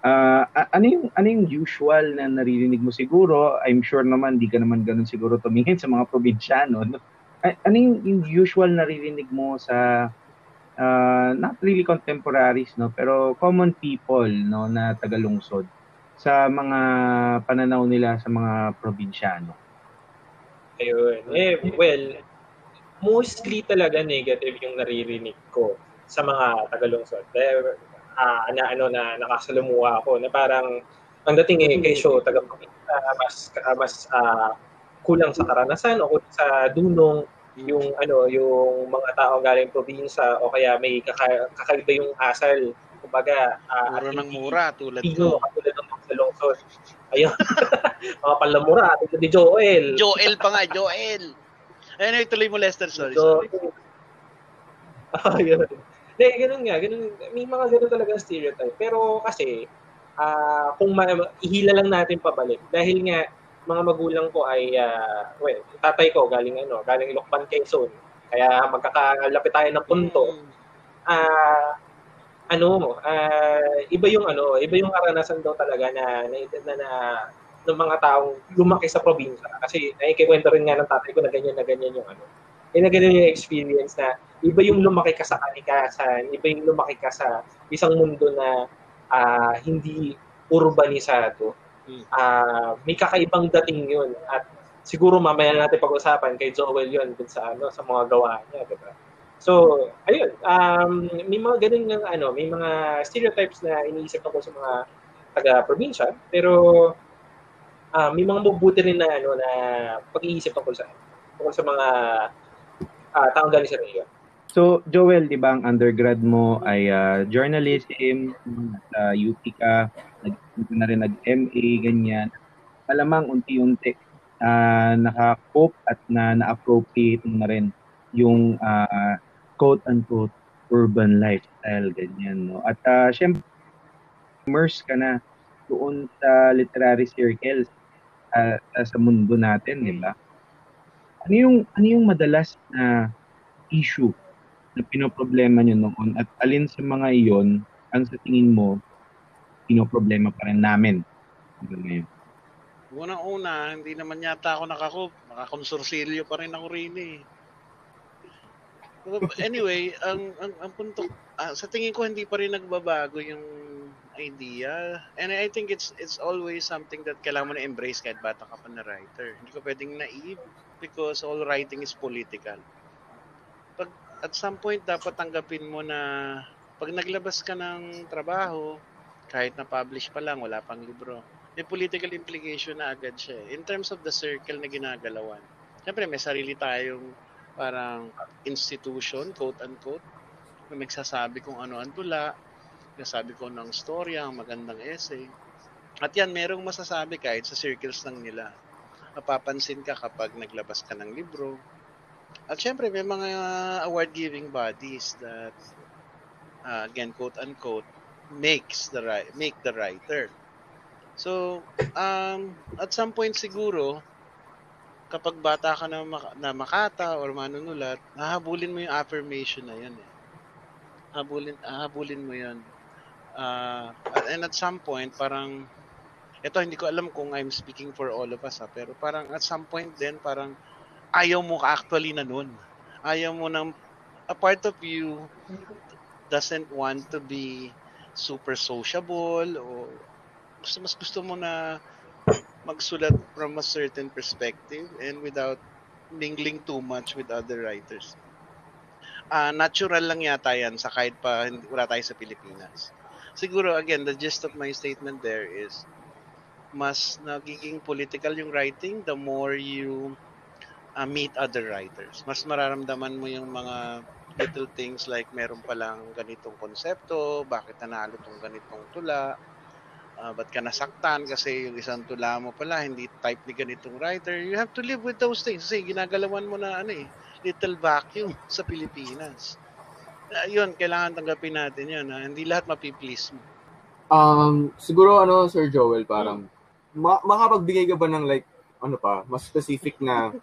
Uh, ano yung ano yung usual na naririnig mo siguro? I'm sure naman di ka naman ganoon siguro tumingin sa mga probinsyano. No? Ano yung, yung usual naririnig mo sa uh, not really contemporaries no, pero common people no na tagalungsod sa mga pananaw nila sa mga probinsyano? Ayun. Eh, well, mostly talaga negative yung naririnig ko sa mga tagalungsod. Pero uh, na ano na nakasalumuha ako na parang ang dating eh kay show taga uh, mas uh, mas uh, kulang sa karanasan o kulang sa dunong yung ano yung mga tao galing probinsya o kaya may kaka, kakaiba yung asal kumbaga uh, mura ng mura tulad ko tulad ng mga lungsod. Ayun. Mga palamura tulad ni Joel. Joel pa nga Joel. Anyway, tuloy mo Lester, sorry. So, sorry. oh, yun. Hindi, ganun nga, ganun, may mga ganun talaga stereotype. Pero kasi, ah kung ma- ihila lang natin pabalik, dahil nga, mga magulang ko ay, ah, well, tatay ko galing ano, galing Ilocban, Quezon. Kaya magkakalapit tayo ng punto. Mm. ah ano, ah iba yung ano, iba yung karanasan daw talaga na na, na, na ng mga taong lumaki sa probinsya. Kasi nakikikwento rin nga ng tatay ko na ganyan na ganyan yung ano. Yung na ganyan yung experience na iba yung lumaki ka sa kalikasan, iba yung lumaki ka sa isang mundo na ah, hindi urbanisado. Hmm. Ah, may kakaibang dating yun at siguro mamaya natin pag-usapan kay Joel yun dun sa ano sa mga gawa niya, di ba? So, ayun, um, may mga ganun ng ano, may mga stereotypes na iniisip ako sa mga taga-probinsya, pero ah, may mga mabuti rin na ano na pag-iisip ako sa tungkol sa mga ah, taong galing sa Rio. So, Joel, di ba ang undergrad mo ay ah, journalism, sa UP ka, nag na rin nag-MA, ganyan. Malamang unti-unti ah, naka-cope at na na-appropriate na rin yung ah, quote-unquote urban lifestyle, ganyan, no? At uh, syempre, immerse ka na doon sa literary circles ah, ah, sa mundo natin, di ba? Ano yung, ano yung madalas na issue na pinoproblema nyo noon at alin sa mga iyon ang sa tingin mo pinoproblema pa rin namin hanggang ngayon? Unang-una, hindi naman yata ako nakakup. Nakakonsorsilyo pa rin ako rin eh. Anyway, ang ang, ang punto ah, sa tingin ko hindi pa rin nagbabago yung idea. And I think it's it's always something that kailangan mo na embrace kahit bata ka pa na writer. Hindi ko pwedeng naive because all writing is political. At some point dapat tanggapin mo na pag naglabas ka ng trabaho, kahit na publish pa lang, wala pang libro, may political implication na agad siya. eh. In terms of the circle na ginagalawan. Siyempre, may sarili tayong parang institution, quote-unquote, na magsasabi kung ano ang tula, nagsasabi ko ng storya, ang magandang essay. At yan, merong masasabi kahit sa circles lang nila. Mapapansin ka kapag naglabas ka ng libro. At syempre, may mga award-giving bodies that, uh, again, quote-unquote, makes the ri- make the writer. So, um, at some point siguro, kapag bata ka na, mak- na makata or manunulat, hahabulin mo yung affirmation na yun eh. Habulin, hahabulin mo yun. Uh, and at some point, parang, ito hindi ko alam kung I'm speaking for all of us ha, pero parang at some point din, parang ayaw mo actually na nun. Ayaw mo ng, a part of you doesn't want to be super sociable o gusto, mas gusto mo na magsulat from a certain perspective and without mingling too much with other writers. Ah, natural lang yata yan sa kahit pa wala tayo sa Pilipinas. Siguro, again, the gist of my statement there is mas nagiging political yung writing the more you uh, meet other writers. Mas mararamdaman mo yung mga little things like meron palang ganitong konsepto, bakit nanalo tong ganitong tula, uh, ba't ka nasaktan kasi yung isang tula mo pala hindi type ni ganitong writer. You have to live with those things kasi ginagalawan mo na ano eh, little vacuum sa Pilipinas. Uh, yun, kailangan tanggapin natin yun. Ha? Hindi lahat mapiplease mo. Um, siguro ano, Sir Joel, parang ma- makapagbigay ka ba ng like, ano pa, mas specific na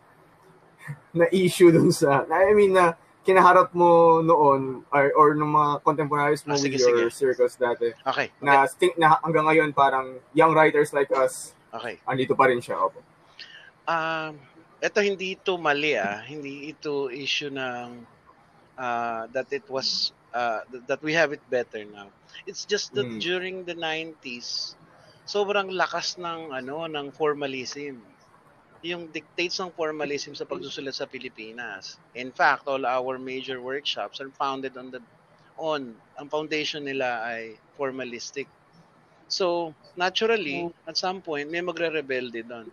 na issue dun sa, I mean na kinaharap mo noon or, or ng mga contemporaries mo Ah, sige, with your sige. circles dati Okay. na, think, na hanggang ngayon parang young writers like us, Okay. andito pa rin siya. Opo. Um, ito hindi ito mali ah. Hindi ito issue ng uh, that it was uh, th- that we have it better now. It's just that Mm. during the 90s, sobrang lakas ng ano ng formalism. Yung dictates ng formalism sa pagsusulat sa Pilipinas. In fact, all our major workshops are founded on the on ang foundation nila ay formalistic. So, naturally, at some point, may magre-rebelde doon.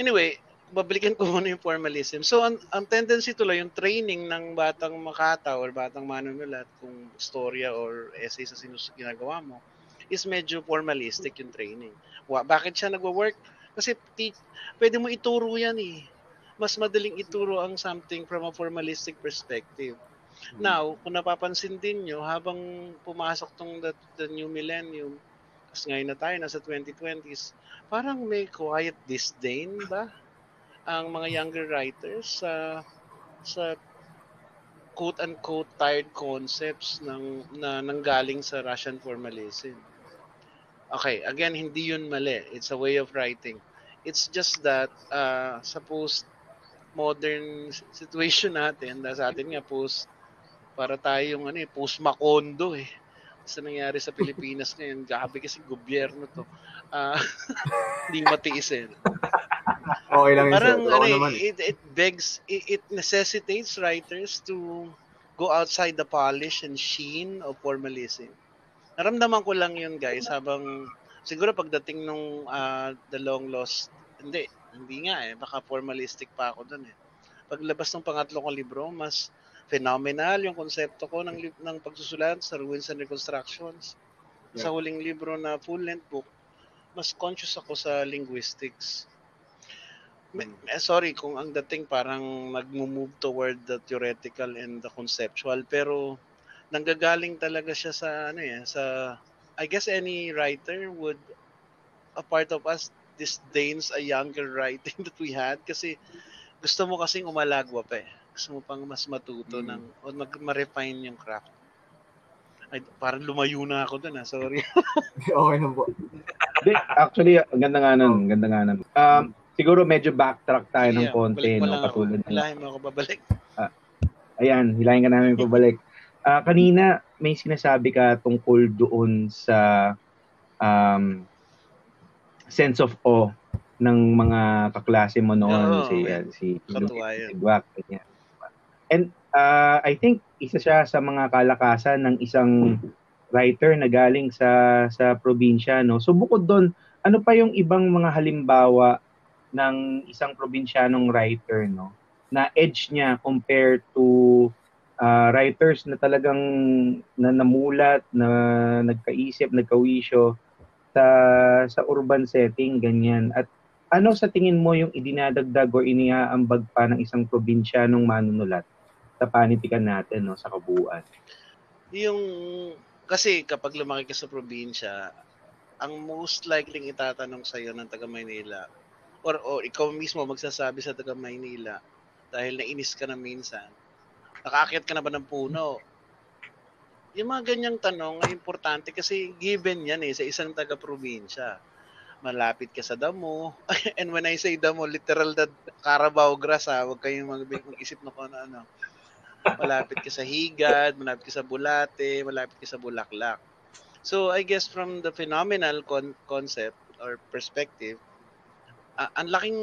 Anyway, babalikan ko muna yung formalism. So, ang, ang tendency tuloy, yung training ng batang makata or batang manunulat, kung storya or essay sa sinus ginagawa mo, is medyo formalistic yung training. Wa, bakit siya nagwo-work? Kasi ti, pwede mo ituro yan eh. mas madaling ituro ang something from a formalistic perspective. Now, kung napapansin din nyo, habang pumasok tong the, the new millennium, kasi ngayon na tayo, nasa 2020s, parang may quiet disdain ba ang mga younger writers sa sa quote-unquote tired concepts ng na nanggaling sa Russian formalism. Okay, again, hindi yun mali. It's a way of writing. It's just that uh, sa post modern situation natin, dahil sa atin nga post para tayong ano eh, post Macondo eh. Sa nangyari sa Pilipinas ngayon, gabi kasi gobyerno to. Ah, hindi matiis eh. Okay lang yun, Parang ano, naman, eh, it, it begs, it, it necessitates writers to go outside the polish and sheen of formalism. Naramdaman ko lang yun guys habang siguro pagdating nung ah, The Long Lost, hindi, hindi nga eh, baka formalistic pa ako dun eh. Paglabas ng pangatlo kong libro, mas phenomenal yung konsepto ko ng, ng pagsusulat sa Ruins and Reconstructions. Sa Yeah. huling libro na full-length book, mas conscious ako sa linguistics. Me- eh, sorry kung ang dating parang nag-move toward the theoretical and the conceptual pero nanggagaling talaga siya sa ano eh sa I guess any writer would a part of us disdains a younger writing that we had kasi gusto mo kasing umalagwa pa eh. Gusto mo pang mas matuto Mm. ng o mag ma-refine yung craft. Ay, parang lumayo na ako dun ah. Sorry. okay na po. Actually, ganda nga nun. Ganda nga nun. Um, siguro medyo backtrack tayo ng Yeah, konti, balik mo no? lang ako. Ng Hilahin mo ako babalik. Ayan, hilahin ka namin pabalik. Ah, kanina, may sinasabi ka tungkol doon sa um, sense of awe ng mga kaklase mo noon, Oo, si, may ah, si. Guac. And ah, I think isa siya sa mga kalakasan ng isang writer na galing sa sa probinsya no. So bukod doon, ano pa yung ibang mga halimbawa ng isang probinsyanong writer no na edge niya compared to ah, writers na talagang na namulat, na nagkaisip, nagkawisyo sa sa urban setting ganyan. At ano sa tingin mo yung idinadagdag o iniaambag pa ng isang probinsyanong manunulat sa panitikan natin no sa kabuuan? Yung kasi kapag lumaki ka sa probinsya, ang most likely itatanong sa iyo ng taga Maynila or or ikaw mismo magsasabi sa taga Maynila dahil nainis ka na minsan. Nakaakyat ka na ba ng puno? Yung mga ganyang tanong ay importante kasi given yan eh sa isang taga probinsya. Malapit ka sa damo. And when I say damo, literal na Carabao grass ha. Huwag kayong mag- mag-isip na kung ano-ano malapit ka sa Higad, malapit ka sa Bulate, malapit ka sa Bulaklak. So I guess from the phenomenal con- concept or perspective, ah, ang laking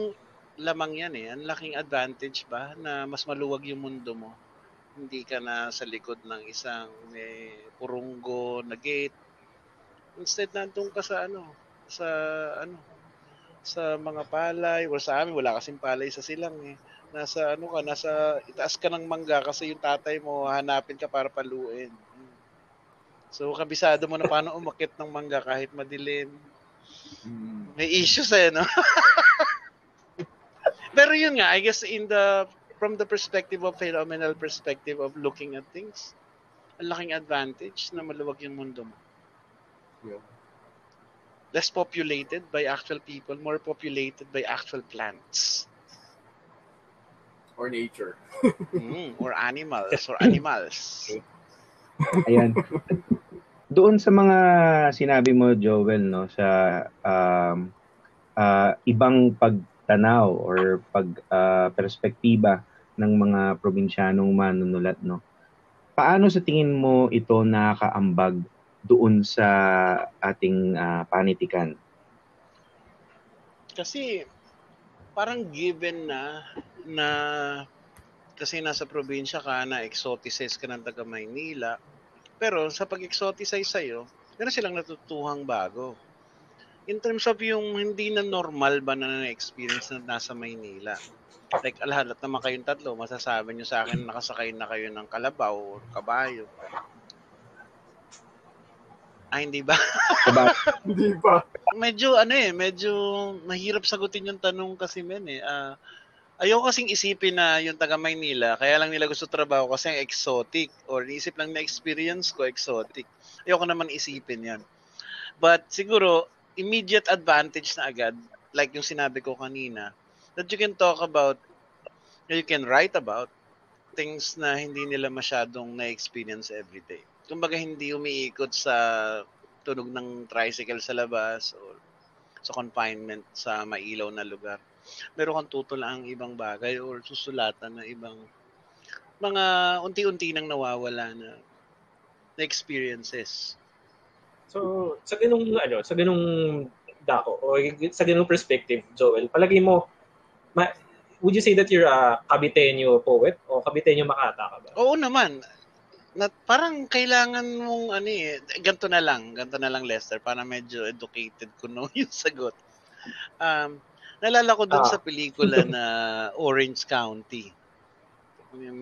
lamang yan eh, ang laking advantage ba na mas maluwag yung mundo mo. Hindi ka na sa likod ng isang may purunggo na gate. Instead nandun ka sa ano, sa ano, sa mga palay, or sa amin wala kasing palay sa silang eh nasa ano ka, nasa itaas ka ng mangga kasi yung tatay mo hanapin ka para paluin. So kabisado mo na paano umakit ng mangga kahit madilim. May issues eh, no? Pero yun nga, I guess in the from the perspective of phenomenal perspective of looking at things, ang laking advantage na maluwag yung mundo mo. Yeah. Less populated by actual people, more populated by actual plants. Or nature. Mm, or animals, or animals. Ayan. Doon sa mga sinabi mo Joel no sa um, ah, ibang pagtanaw or pag ah, perspektiba ng mga probinsyanong manunulat no. Paano sa tingin mo ito nakakaambag doon sa ating ah, panitikan? Kasi parang given na na kasi nasa probinsya ka na exoticize ka ng taga Maynila. Pero sa pag-exoticize sa'yo, meron silang natutuhang bago. In terms of yung hindi na normal ba na na-experience na nasa Maynila. Like, lahat naman kayong tatlo, masasabi nyo sa akin nakasakay na kayo ng kalabaw o kabayo. Ay, hindi ba? Diba? Hindi pa. medyo ano eh, medyo mahirap sagutin yung tanong kasi men eh. Ah, Ayoko kasing isipin na yung taga Maynila, kaya lang nila gusto trabaho kasi ang exotic or isip lang na experience ko exotic. Ayoko naman isipin yan. But siguro, immediate advantage na agad, like yung sinabi ko kanina, that you can talk about, you can write about things na hindi nila masyadong na-experience everyday. Kumbaga hindi umiikot sa tunog ng tricycle sa labas or sa confinement sa mailaw na lugar. Meron kang tutulang ibang bagay or susulatan na ibang mga unti-unti nang nawawala na, na experiences. So, sa ganung ano, sa ganung dako o sa ganung perspective, Joel, palagi mo ma- would you say that you're a Caviteño poet o Caviteño Makata ka ba? Oo naman. Na, parang kailangan mong ano eh, ganto na lang, ganto na lang Lester, para medyo educated ko no yung sagot. Um, nalala ko dun Ah. sa pelikula na Orange County.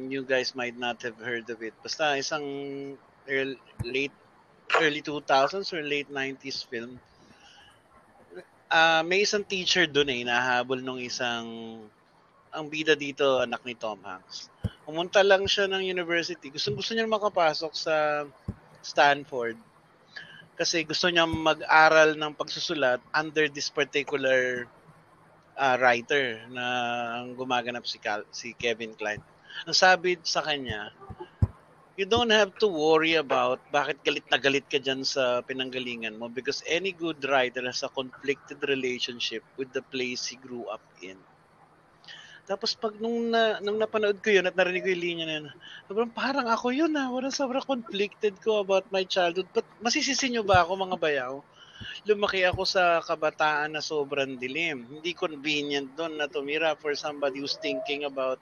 You guys might not have heard of it. Basta isang early, late early 2000s or late 90s film. Ah, may isang teacher doon eh, nahabol nung isang ang bida dito anak ni Tom Hanks. Pumunta lang siya ng university. Gusto gusto niya makapasok sa Stanford kasi gusto niya mag-aral ng pagsusulat under this particular ah, writer na gumaganap si Cal- si Kevin Klein. Ang sabi sa kanya, you don't have to worry about bakit galit na galit ka dyan sa pinanggalingan mo because any good writer has a conflicted relationship with the place he grew up in. Tapos pag nung, na, nung napanood ko yun at narinig ko yung linya na yun, sobrang parang ako yun ah. Parang sobrang conflicted ko about my childhood. But masisisi nyo ba ako mga bayaw? Lumaki ako sa kabataan na sobrang dilim. Hindi convenient doon na tumira for somebody who's thinking about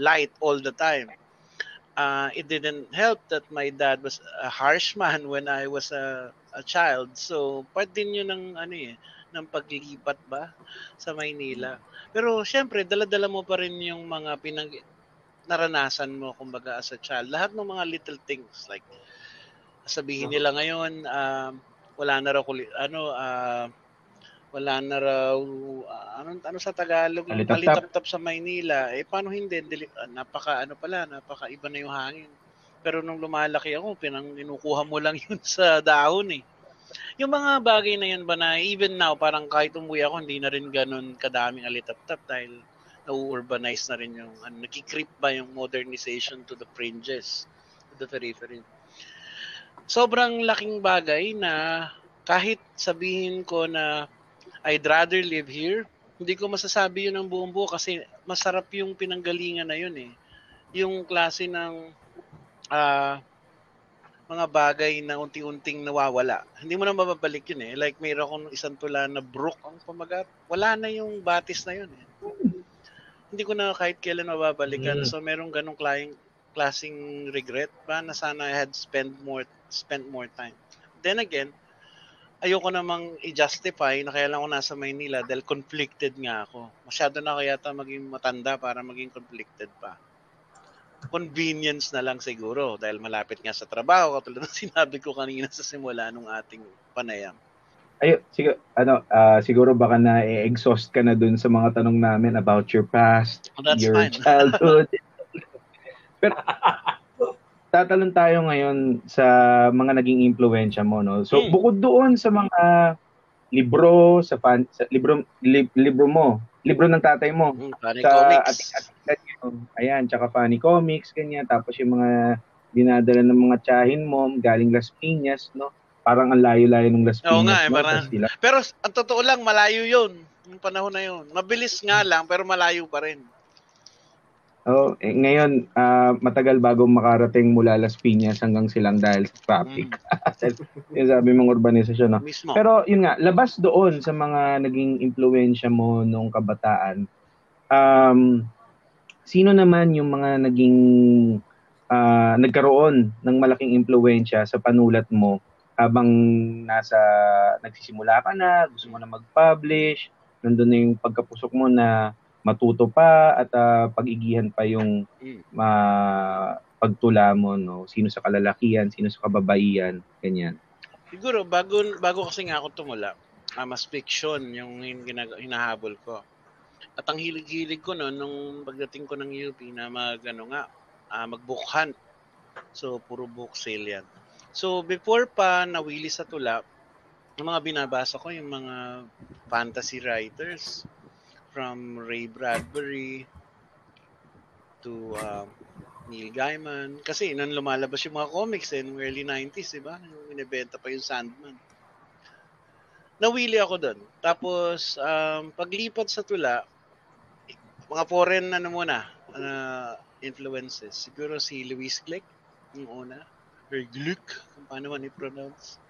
light all the time. Uh, it didn't help that my dad was a harsh man when I was a, a child. So, part din yun ng, ano eh, ng paglipat ba sa Maynila. Pero syempre, dala-dala mo pa rin yung mga pinag naranasan mo kumbaga as a child. Lahat ng mga little things like sabihin nila ngayon um, wala na raw kuli, ano ah, wala na raw ano ano sa Tagalog Palitap-tap. palitap sa Maynila eh paano hindi Dili- ah, napaka ano pala napaka iba na yung hangin pero nung lumalaki ako pinang inukuha mo lang yun sa dahon eh yung mga bagay na yun ba na even now, parang kahit umuwi ako, hindi na rin ganun kadaming alitap-tap dahil na-urbanize na rin yung, ano, nakikreep ba yung modernization to the fringes, to the periphery. Sobrang laking bagay na kahit sabihin ko na I'd rather live here, hindi ko masasabi yun ng buong buo kasi masarap yung pinanggalingan na yun eh. Yung klase ng ah mga bagay na unti-unting nawawala. Hindi mo na mababalik yun eh. Like mayroon akong isang tula na brook ang pamagat. Wala na yung batis na yun eh. Hindi ko na kahit kailan mababalikan. Mm. So merong ganong klaseng, klaseng regret ba na sana I had spent more spent more time. Then again, ayoko namang i-justify na kaya lang ako nasa Maynila dahil conflicted nga ako. Masyado na kaya yata maging matanda para maging conflicted pa convenience na lang siguro dahil malapit nga sa trabaho katulad ng sinabi ko kanina sa simula nung ating panayam. Ay, siguro, ano, ah, siguro baka na exhaust ka na dun sa mga tanong namin about your past, Oh, your fine. childhood. Pero tatalon tayo ngayon sa mga naging impluwensya mo, no? So, Hmm. bukod doon sa mga libro, sa, fan, sa libro, li- libro mo, libro ng tatay mo, Mm, Funny sa comics. ating-ating yun. Ayan, tsaka funny comics, ganyan. Tapos yung mga dinadala ng mga tsahin mo, galing Las Piñas, no? Parang ang layo-layo ng Las Piñas. Oo nga, eh, no? parang- Pero ang totoo lang, malayo yun. Yung panahon na yun. Mabilis nga lang, pero malayo pa rin. Oh, eh, ngayon, ah, matagal bago makarating mula Las Piñas hanggang silang dahil sa traffic. yung sabi mong urbanisasyon, no? Mismo. Pero yun nga, labas doon sa mga naging impluensya mo nung kabataan, um, sino naman yung mga naging ah, nagkaroon ng malaking impluensya sa panulat mo habang nasa nagsisimula ka na, gusto mo na mag-publish, nandun na yung pagkapusok mo na matuto pa at ah, pag-igihan pa yung ma pagtula mo no sino sa kalalakihan sino sa kababaihan ganyan Siguro, bago, bago kasi nga ako tumula, ah, mas fiction yung hin- ginag- hinahabol ko. At ang hilig-hilig ko noon, nung pagdating ko ng UP na mag, ano nga, uh, mag-book hunt. So, puro book sale yan. So, before pa nawili sa tula, yung mga binabasa ko, yung mga fantasy writers from Ray Bradbury to uh, Neil Gaiman. Kasi nung lumalabas yung mga comics in early 90s, di ba? Inibenta pa yung Sandman. Nawili ako doon. Tapos, um, paglipat sa tula, mga foreign ano muna, uh, influences. Siguro si Luis Glick, yung una. Or Glick, kung paano man i-pronounce.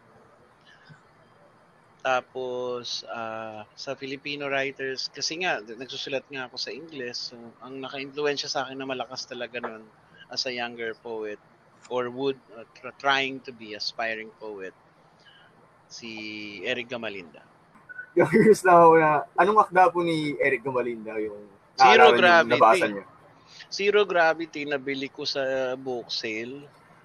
Tapos, uh, sa Filipino writers, kasi nga, nagsusulat nga ako sa English, so ang naka-influensya sa akin na malakas talaga nun as a younger poet, or would, uh, trying to be aspiring poet, si Eric Gamalinda. Curious na ako na, anong akda po ni Eric Gamalinda yung Zero Gravity. Zero Gravity, nabili ko sa book sale,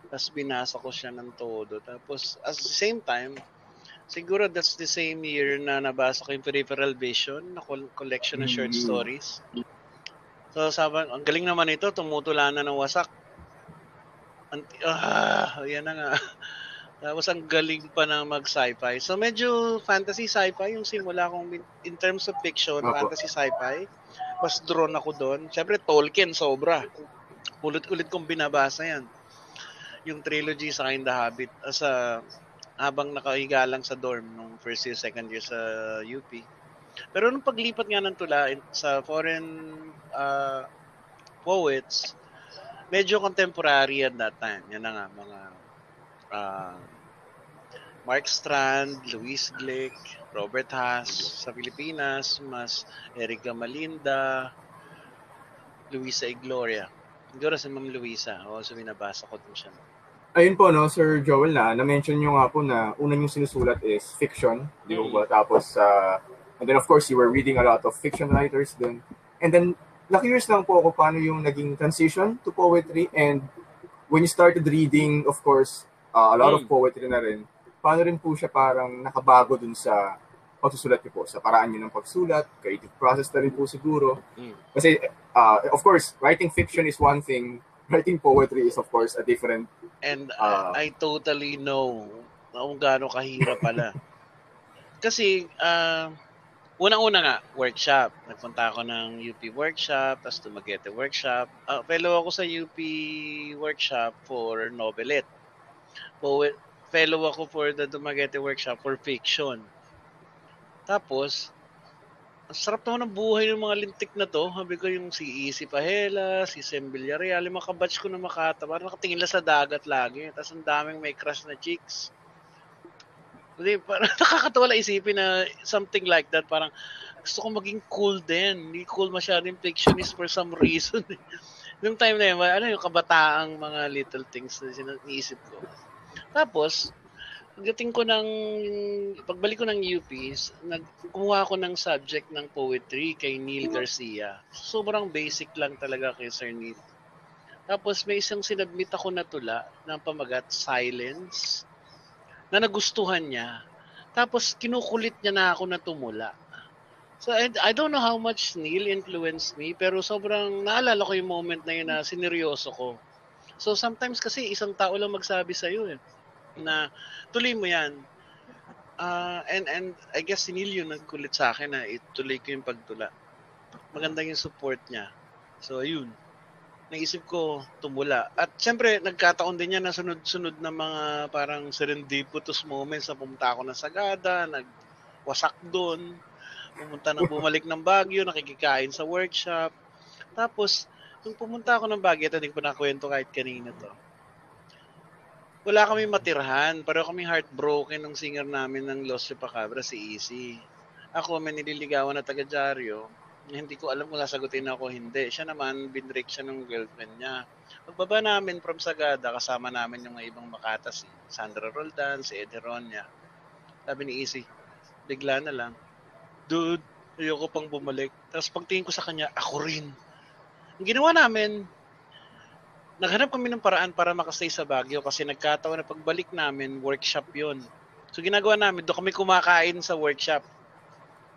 tapos binasa ko siya ng todo. Tapos, at the same time, Siguro that's the same year na nabasa ko yung Peripheral Vision, na collection ng short mm-hmm. stories. So sabi, ang galing naman ito, tumutula na ng wasak. Ah, yan na nga. Tapos ang galing pa na mag-sci-fi. So medyo fantasy sci-fi yung simula kong in terms of fiction, Opo. fantasy sci-fi. Mas drawn ako doon. Siyempre Tolkien sobra. Ulit-ulit kong binabasa yan. Yung trilogy sa The Habit as a habang nakahiga lang sa dorm nung first year, second year sa UP. Pero nung paglipat nga ng tula sa foreign uh, poets, medyo contemporary at that time. Yan na nga, mga uh, Mark Strand, Luis Glick, Robert Haas sa Pilipinas, mas Eric Malinda, Luisa Igloria. Siguro sa Ma'am Luisa. O, so binabasa ko din siya ayun po, no, Sir Joel, na na-mention nyo nga po na unang yung sinusulat is fiction, di ba? Mm. Tapos, uh, and then of course, you were reading a lot of fiction writers then. And then, na-curious lang po ako paano yung naging transition to poetry and when you started reading, of course, uh, a lot mm. of poetry na rin, paano rin po siya parang nakabago dun sa pagsusulat niyo po, sa paraan niyo ng pagsulat, creative process na rin po siguro. Mm. Kasi, uh, of course, writing fiction is one thing, writing poetry is of course a different and uh, I totally know kung gaano kahirap pala. Kasi uh, unang-una nga workshop. Nagpunta ako ng UP workshop, tapos Dumaguete workshop. Uh, fellow ako sa UP workshop for novelette. Poet, fellow ako for the Dumaguete workshop for fiction. Tapos, sarap naman ng buhay ng mga lintik na to. Sabi ko yung si Easy Pahela, si Sem Villarreal, yung mga kabatch ko na makata. Parang nakatingin lang sa dagat lagi. Tapos ang daming may crush na chicks. Hindi, parang nakakatawa lang isipin na something like that. Parang gusto ko maging cool din. Hindi cool masyado yung fictionist for some reason. Yung time na yun, ano yung kabataang mga little things na sinaisip ko. Tapos, pagdating ko ng pagbalik ko ng UP, nagkuha ako ng subject ng poetry kay Neil Garcia. Sobrang basic lang talaga kay Sir Neil. Tapos may isang sinabmit ako na tula ng pamagat Silence na nagustuhan niya. Tapos kinukulit niya na ako na tumula. So I, I don't know how much Neil influenced me pero sobrang naalala ko yung moment na yun na sineryoso ko. So sometimes kasi isang tao lang magsabi sa iyo eh na tuloy mo yan. Uh, and and I guess si Neil yung nagkulit sa akin na ituloy ko yung pagtula. Maganda yung support niya. So ayun. Naisip ko tumula. At syempre nagkataon din yan na sunod-sunod na mga parang serendipitous moments na pumunta ako ng Sagada, nagwasak doon, pumunta na bumalik ng Baguio, nakikikain sa workshop. Tapos, nung pumunta ako ng Baguio, ito din ko na kwento kahit kanina to wala kami matirhan. Pero kami heartbroken ng singer namin ng Los Chupacabra, si Easy. Ako, may nililigawan na taga Jaryo. Hindi ko alam kung sasagutin ako hindi. Siya naman, binrake siya ng girlfriend niya. Pagbaba namin from Sagada, kasama namin yung ibang Makata, si Sandra Roldan, si Eddie Ronya. Sabi ni Easy, bigla na lang, Dude, ayoko pang bumalik. Tapos pagtingin ko sa kanya, ako rin. Ang ginawa namin, naghanap kami ng paraan para makastay sa Baguio kasi nagkataon na pagbalik namin, workshop yon. So ginagawa namin, doon kami kumakain sa workshop.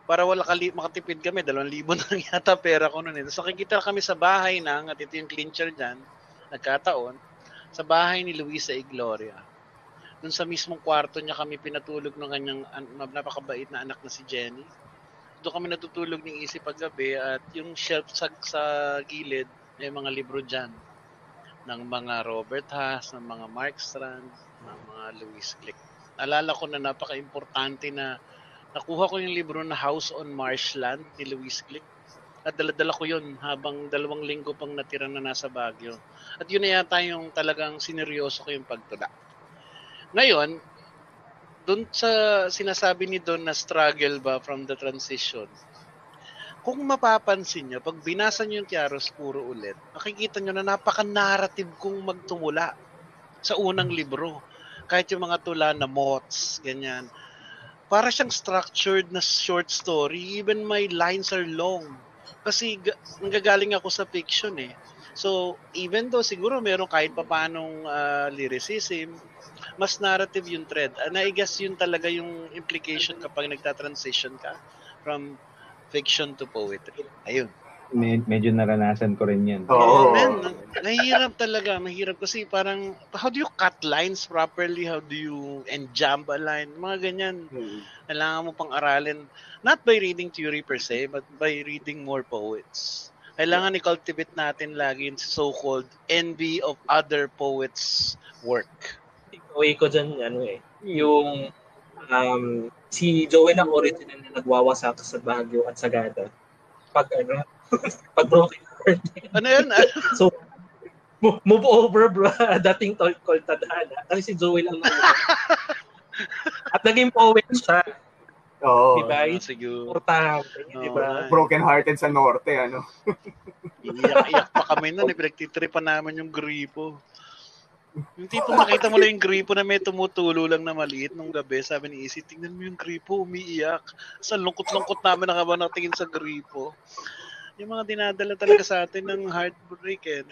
para wala kali makatipid kami, 2,000 na lang yata pera ko noon. Eh. So nakikita kami sa bahay ng, at ito yung clincher dyan, nagkataon, sa bahay ni Luisa Igloria. Doon sa mismong kwarto niya kami pinatulog ng kanyang an- napakabait na anak na si Jenny. Doon kami natutulog ni Easy paggabi at yung shelf sa, sa gilid, may mga libro dyan ng mga Robert Haas, ng mga Mark Strand, ng mga Louis Glick. Alala ko na napaka-importante na nakuha ko yung libro na House on Marshland ni Louis Glick. At daladala ko yun habang dalawang linggo pang natira na nasa Baguio. At yun na yata yung talagang sineryoso ko yung pagtula. Ngayon, doon sa sinasabi ni Don na struggle ba from the transition, kung mapapansin nyo, pag binasa nyo yung Tiaros puro ulit, makikita nyo na napaka-narrative kong magtumula sa unang libro. Kahit yung mga tula na moths, ganyan. Para siyang structured na short story. Even my lines are long. Kasi ga- nanggagaling ako sa fiction eh. So, even though siguro meron kahit papanong uh, lyricism, mas narrative yung thread. And I guess yun talaga yung implication kapag nagta-transition ka from fiction to poetry. Ayun. Med- medyo naranasan ko rin yan. Oo. Oh, man, mahirap talaga, mahirap kasi parang how do you cut lines properly? How do you enjamb a line? Mga ganyan. Hmm. Kailangan mo pang aralin not by reading theory per se, but by reading more poets. Kailangan i-cultivate natin lagi yung so-called envy of other poets' work. Away ko dyan, ano eh, yung um, si Joel ang original na nagwawasak sa Baguio at Sagada. Pag ano, pag broken heart. Ano yun? So, mo- move over bro, dating tol call tadhana. Kasi si Joel ang. At naging poet siya, Oo. di ba? Ah, siguro. Importante, di ba? Broken hearted sa norte, ano? Iyak-iyak pa kami nun, eh. pinagtitripan namin yung gripo. Yung tipo makita mo lang yung gripo na may tumutulo lang na maliit nung gabi. Sabi ni Isi, tingnan mo yung gripo, umiiyak. Sa lungkot-lungkot namin nakaba nakatingin sa gripo. Yung mga dinadala talaga sa atin ng heartbreak eh.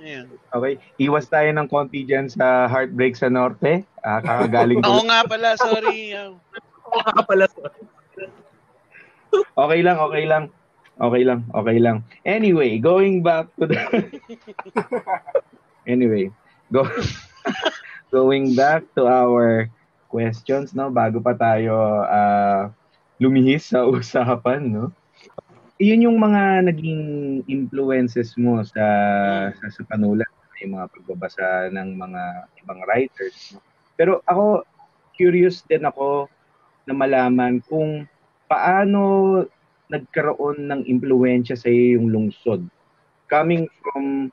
Ayan. Okay, iwas tayo ng konti dyan sa Heartbreak sa Norte. Ah, kakagaling ko. Oo nga pala, sorry. Oo ka pala. Okay lang, okay lang. Okay lang, okay lang. Anyway, going back to the... anyway, go... going back to our questions, no? Bago pa tayo ah, lumihis sa usapan, no? Yun yung mga naging influences mo sa sa, sa panulat, yung mga pagbabasa ng mga ibang writers. No? Pero ako, curious din ako na malaman kung paano nagkaroon ng impluensya sa iyo yung lungsod. Coming from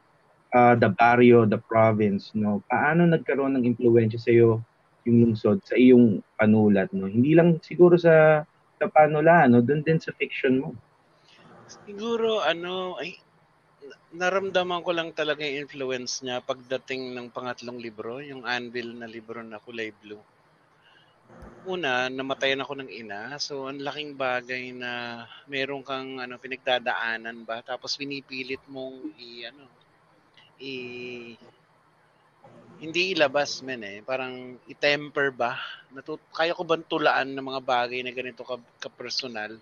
uh, the barrio, the province, no? Paano nagkaroon ng impluensya sa iyo yung lungsod sa iyong panulat, no? Hindi lang siguro sa sa panula, no? Doon din sa fiction mo. Siguro, ano, ay, naramdaman ko lang talaga yung influence niya pagdating ng pangatlong libro, yung Anvil na libro na kulay blue. Una, namatayan ako ng ina. So, ang laking bagay na meron kang ano, pinagdadaanan ba? Tapos pinipilit mong i, ano, i, hindi ilabas men eh. Parang i-temper ba? Natut kaya ko bang tulaan ng mga bagay na ganito ka, ka-personal?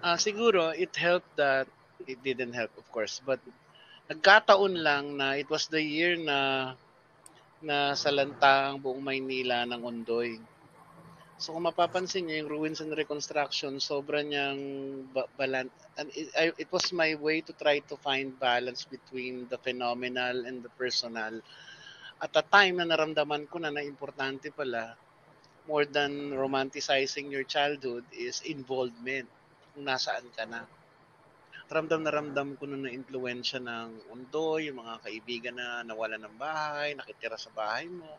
Ah, siguro it helped that it didn't help of course, but nagkataon lang na it was the year na na salanta ang buong Maynila ng Ondoy. So kung mapapansin niyo yung ruins and reconstruction, sobra niyang ba- balan and it, I- it was my way to try to find balance between the phenomenal and the personal. At the time na naramdaman ko na na importante pala more than romanticizing your childhood is involvement kung nasaan ka na. Ramdam na ramdam ko na na-influensya ng undo, yung mga kaibigan na nawala ng bahay, nakitira sa bahay mo,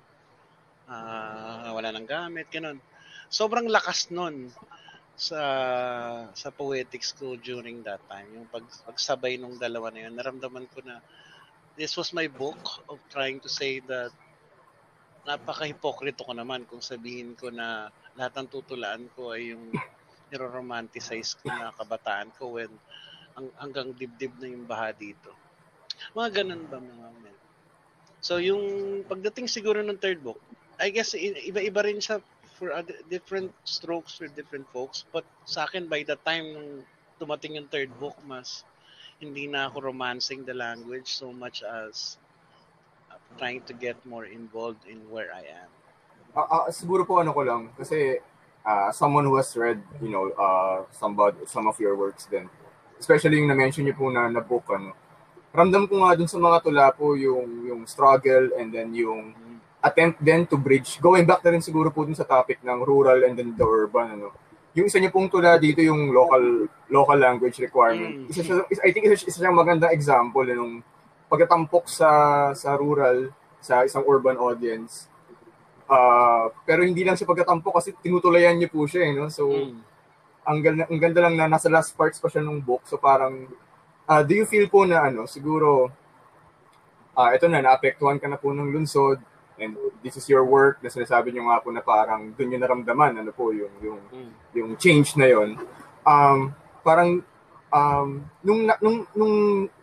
ah nawala ng gamit, ganun. Sobrang lakas nun sa sa poetics ko during that time. Yung pag, pagsabay nung dalawa na yun, naramdaman ko na this was my book of trying to say that napaka-hipokrito ko naman kung sabihin ko na lahat ng tutulaan ko ay yung niro-romanticize ko na kabataan ko when ang, hanggang dibdib na yung baha dito. Mga ganun ba mga men? So yung pagdating siguro ng third book, I guess iba-iba rin siya for other, different strokes for different folks. But sa akin, by the time nung tumating yung third book, mas hindi na ako romancing the language so much as uh, trying to get more involved in where I am. Ah, ah, siguro po ano ko lang, kasi ah, someone who has read, you know, uh, some, bod- some of your works then, especially yung na-mention niyo po na, na book, ano, ramdam ko nga dun sa mga tula po yung, yung struggle and then yung attempt then to bridge, going back na rin siguro po dun sa topic ng rural and then the urban, ano, yung isa niyo pong tula dito yung local local language requirement. Mm. Isa siya, I think isa, isa siyang magandang example eh, nung pagkatampok sa sa rural sa isang urban audience. Ah, pero hindi lang siya pagkatampok kasi tinutulayan niyo po siya eh, no? So Mm. ang ganda, ang ganda lang na nasa last parts pa siya ng book. So parang ah, do you feel po na ano, siguro ah ito na naapektuhan ka na po ng lunsod and this is your work na sinasabi niyo nga po na parang doon niyo naramdaman ano po yung yung Mm. yung change na yon um parang um nung nung nung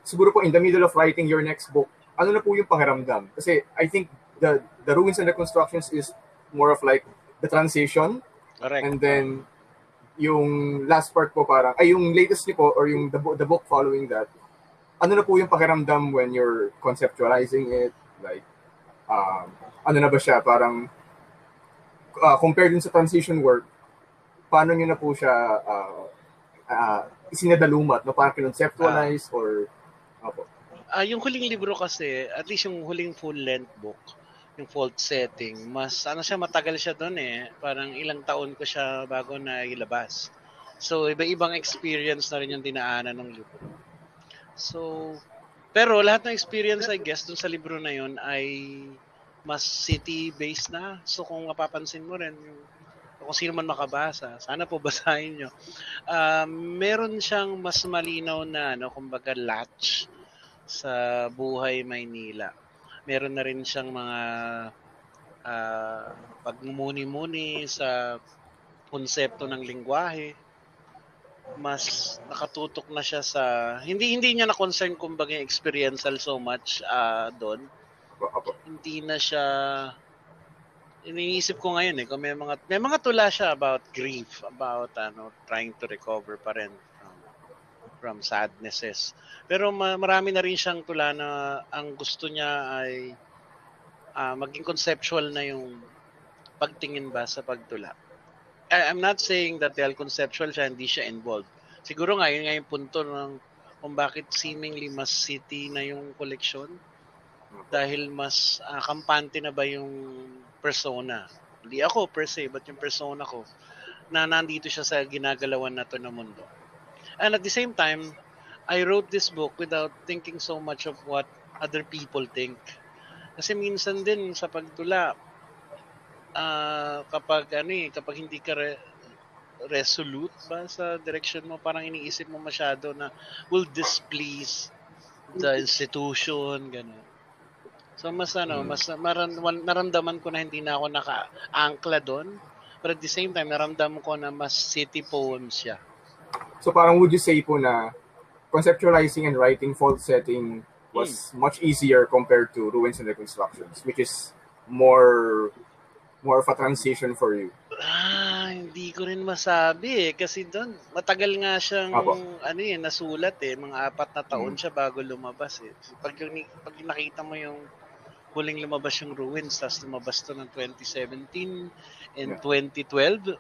siguro po in the middle of writing your next book ano na po yung pakiramdam kasi I think the the ruins and reconstructions is more of like the transition Correct. and then yung last part po parang ay yung latest niyo po or yung the, the book following that ano na po yung pakiramdam when you're conceptualizing it like um ano na ba siya parang uh, compared dun sa transition work paano niyo na po siya uh, uh, isinadalumat no parang kinonceptualize or opo Ah, yung huling libro kasi, at least yung huling full-length book, yung fault setting, mas ano siya, matagal siya doon eh. Parang ilang taon ko siya bago na ilabas. So, iba-ibang experience na rin yung dinaanan ng libro. So, pero lahat ng experience, I guess, dun sa libro na yun ay mas city-based na. So, kung mapapansin mo rin, yung, kung sino man makabasa, sana po basahin nyo. Ah, meron siyang mas malinaw na, ano, kumbaga, latch sa buhay Maynila. Meron na rin siyang mga ah, pagmumuni-muni sa konsepto ng lingwahe. Mas nakatutok na siya sa hindi hindi niya na concern kumbaga experiential so much ah, doon. Hindi na siya iniisip ko ngayon eh kung may mga may mga tula siya about grief, about ano trying to recover pa rin from, from sadnesses. Pero ma- marami na rin siyang tula na ang gusto niya ay ah, maging conceptual na yung pagtingin ba sa pagtula. I'm not saying that dahil conceptual siya, hindi siya involved. Siguro nga, yun nga yung punto ng kung bakit seemingly mas city na yung collection dahil mas ah, kampante na ba yung persona. Hindi ako per se, but yung persona ko na nandito siya sa ginagalawan na to ng mundo. And at the same time, I wrote this book without thinking so much of what other people think. Kasi minsan din sa pagtula, ah, kapag ano eh, kapag hindi ka re- resolute ba sa direction mo, parang iniisip mo masyado na will displease the institution, gano'n. So mas ano, mas maran, naramdaman ko na hindi na ako naka-angkla doon. But at the same time, naramdaman ko na mas city poem siya. So parang would you say po na conceptualizing and writing fault setting was much easier compared to ruins and reconstructions, which is more more of a transition for you. Ah, hindi ko rin masabi eh. Kasi doon, matagal nga siyang, Apo. ano eh, nasulat eh. Mga apat na taon siya bago lumabas eh. Pag, pag nakita mo yung huling lumabas yung Ruins, tapos lumabas to ng 2017 and Yeah. 2012,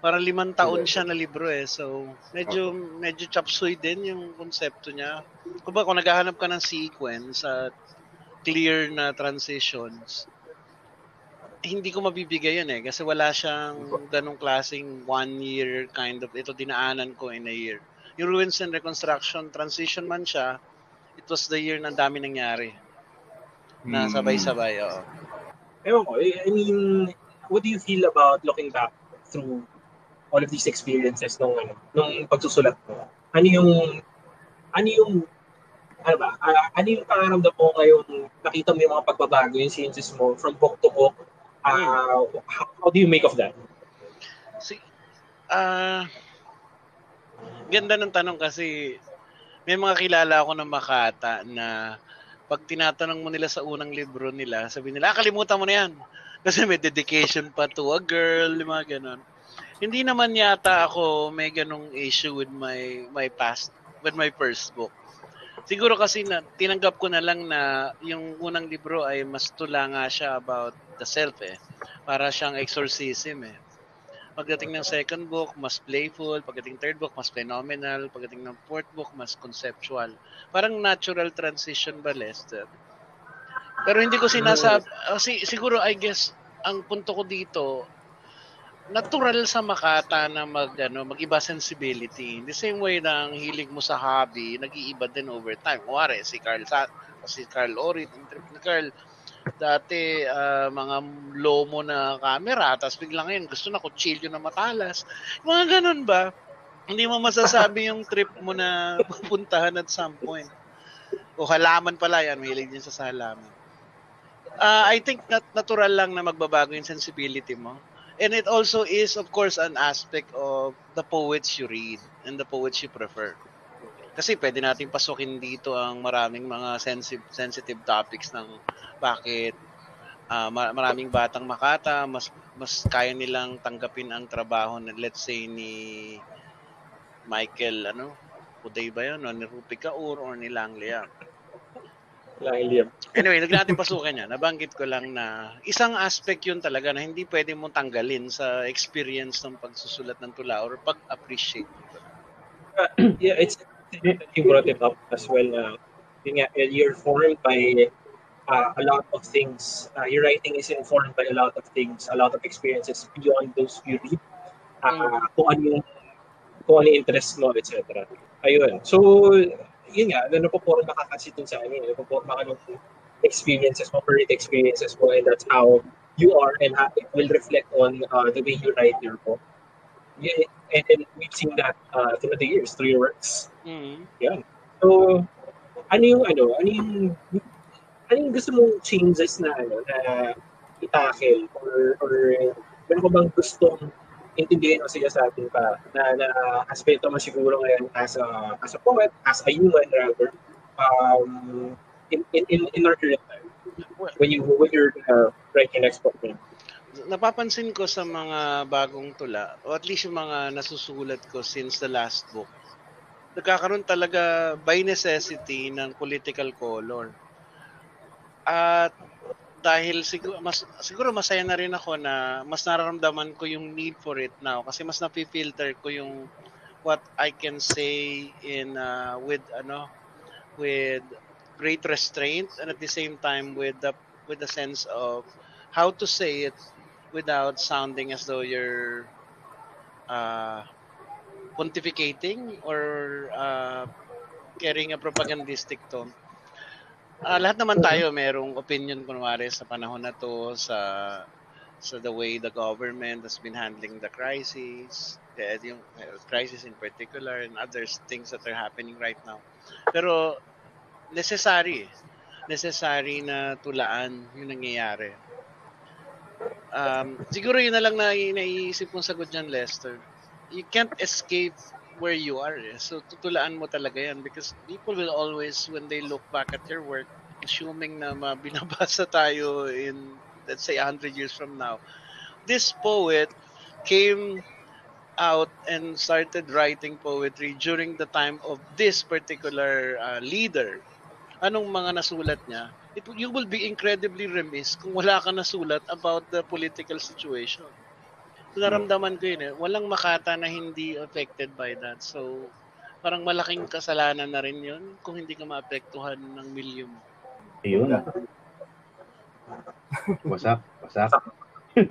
parang limang taon siya na libro eh. So, medyo, medyo chop suey din yung konsepto niya. Kung ba, kung naghahanap ka ng sequence at clear na transitions, hindi ko mabibigay yun eh kasi wala siyang ganong klaseng one year kind of ito dinaanan ko in a year. Yung Ruins and Reconstruction, transition man siya, it was the year na ang dami nangyari. Na Mm. sabay-sabay, oo. Ewan ko, I I mean, what do you feel about looking back through all of these experiences nung ano, nung pagsusulat mo? Ano yung ano yung ano ba? ah, ano yung pangaramdam mo ngayon nakita mo yung mga pagbabago, yung changes mo from book to book? Ah, how, how do you make of that? Si, ah, ganda ng tanong kasi may mga kilala ako ng Makata na pag tinatanong mo nila sa unang libro nila, sabi nila, ah, kalimutan mo na yan. Kasi may dedication pa to a girl, mga ganon. Hindi naman yata ako may ganong issue with my my past, with my first book. Siguro kasi na, tinanggap ko na lang na yung unang libro ay mas tula nga siya about the self eh. Para siyang exorcism eh. Pagdating ng second book, mas playful. Pagdating third book, mas phenomenal. Pagdating ng fourth book, mas conceptual. Parang natural transition ba, Lester? Pero hindi ko sinasab... Uh, si, siguro, I guess, ang punto ko dito, natural sa Makata na mag ano, mag-iba sensibility. The same way na ang hilig mo sa hobby, nag-iiba din over time. Kuwari, si Carl Sa si Carl Orit, Carl, dati uh, mga lomo na camera, tapos biglang ngayon gusto na kutsilyo na matalas. Mga ganun ba? Hindi mo masasabi yung trip mo na pupuntahan at some point. O halaman pala yan, mahilig din sa halaman. Uh, I think nat- natural lang na magbabago yung sensibility mo and it also is of course an aspect of the poets you read and the poets you prefer kasi pwede nating pasukin dito ang maraming mga sensitive sensitive topics ng bakit uh, maraming batang Makata mas mas kaya nilang tanggapin ang trabaho na let's say ni Michael ano Uday ba yun o ni Rupi Kaur or ni Lang Liang lang Liam. Anyway, nag natin pasukan yan. Nabanggit ko lang na isang aspect yun talaga na hindi pwede mong tanggalin sa experience ng pagsusulat ng tula or pag-appreciate. Uh, yeah, it's you brought it up as well. Uh, you're formed by uh, a lot of things. Uh, your writing is informed by a lot of things, a lot of experiences beyond those you read. Uh, mm. Kung ano yung kung ano interest mo, etc. Ayun. So, yun nga, ano po po nakakasitin sa amin, ano po po mga experiences mo, current experiences mo, and that's how you are and how it will reflect on uh, the way you write your book. Yeah, and, and we've seen that uh, through the years, through your works. Mm-hmm. Yeah. So, ano yung, ano, ano yung, ano yung gusto mong changes na, ano, na itakil or, or meron ko bang gustong intindihin o siya sa atin pa na, na aspeto mo siguro ngayon as a, as a poet, as a human rather, um, in, in, in, in our current time when you when you're uh, writing next book napapansin ko sa mga bagong tula, o at least yung mga nasusulat ko since the last book, nagkakaroon talaga by necessity ng political color. At dahil siguro mas siguro masaya na rin ako na mas nararamdaman ko yung need for it now kasi mas napi-filter ko yung what I can say in uh, with ano with great restraint and at the same time with the with the sense of how to say it without sounding as though you're uh, pontificating or uh, carrying a propagandistic tone uh, lahat naman tayo merong opinion kunwari sa panahon na to sa sa the way the government has been handling the crisis, the yung health crisis in particular and other things that are happening right now. Pero necessary, necessary na tulaan yung nangyayari. Um, siguro yun na lang na naiisip kong sagot dyan, Lester. You can't escape where you are. Eh. So tutulaan mo talaga yan because people will always, when they look back at your work, assuming na binabasa tayo in, let's say, 100 years from now, this poet came out and started writing poetry during the time of this particular uh, leader. Anong mga nasulat niya? It, you will be incredibly remiss kung wala ka nasulat about the political situation. So, naramdaman ko yun eh. Walang makata na hindi affected by that. So, parang malaking kasalanan na rin yun kung hindi ka maapektuhan ng milyon mo. Ayun. Wasak, wasak.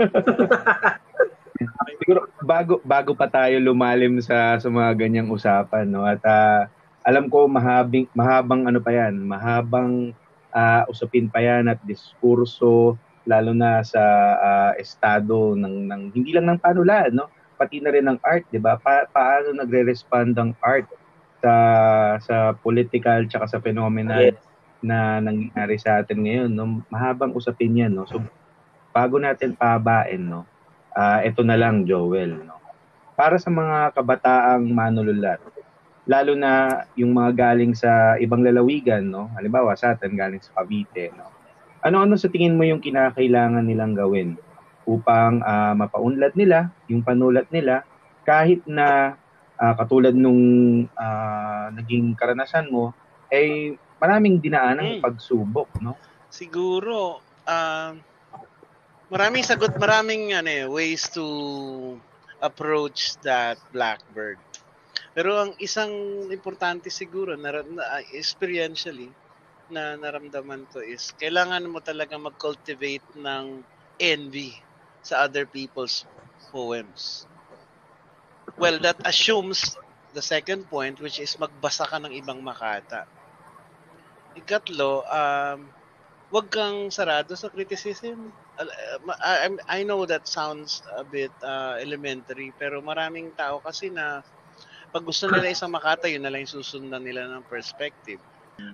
Siguro bago bago pa tayo lumalim sa sa mga ganyang usapan no at uh, alam ko mahabing mahabang ano pa yan, mahabang uh, usapin pa yan at diskurso lalo na sa uh, estado ng ng hindi lang ng panulan no? Pati na rin ng art 'di ba? Pa, paano nagre-respond ang art sa sa political tsaka sa phenomenal yes. na nangyayari sa atin ngayon no? Mahabang usapin yan no? So bago natin pabain no? Uh, ito na lang Joel no? Para sa mga kabataang manululat lalo na yung mga galing sa ibang lalawigan no halimbawa sa atin galing sa Cavite no Ano-ano sa tingin mo yung kinakailangan nilang gawin upang uh, mapaunlad nila yung panulat nila kahit na uh, katulad nung uh, naging karanasan mo ay maraming dinaan hmm. pagsubok, no? Siguro uh, maraming sagot, maraming ano, eh, ways to approach that blackbird. Pero ang isang importante siguro na, na experientially na naramdaman ko is kailangan mo talaga mag-cultivate ng envy sa other people's poems. Well, that assumes the second point which is magbasa ka ng ibang makata. Ikatlo, um, wag kang sarado sa criticism. I, I know that sounds a bit uh, elementary pero maraming tao kasi na pag gusto nila isang makata, yun na lang yung susundan nila ng perspective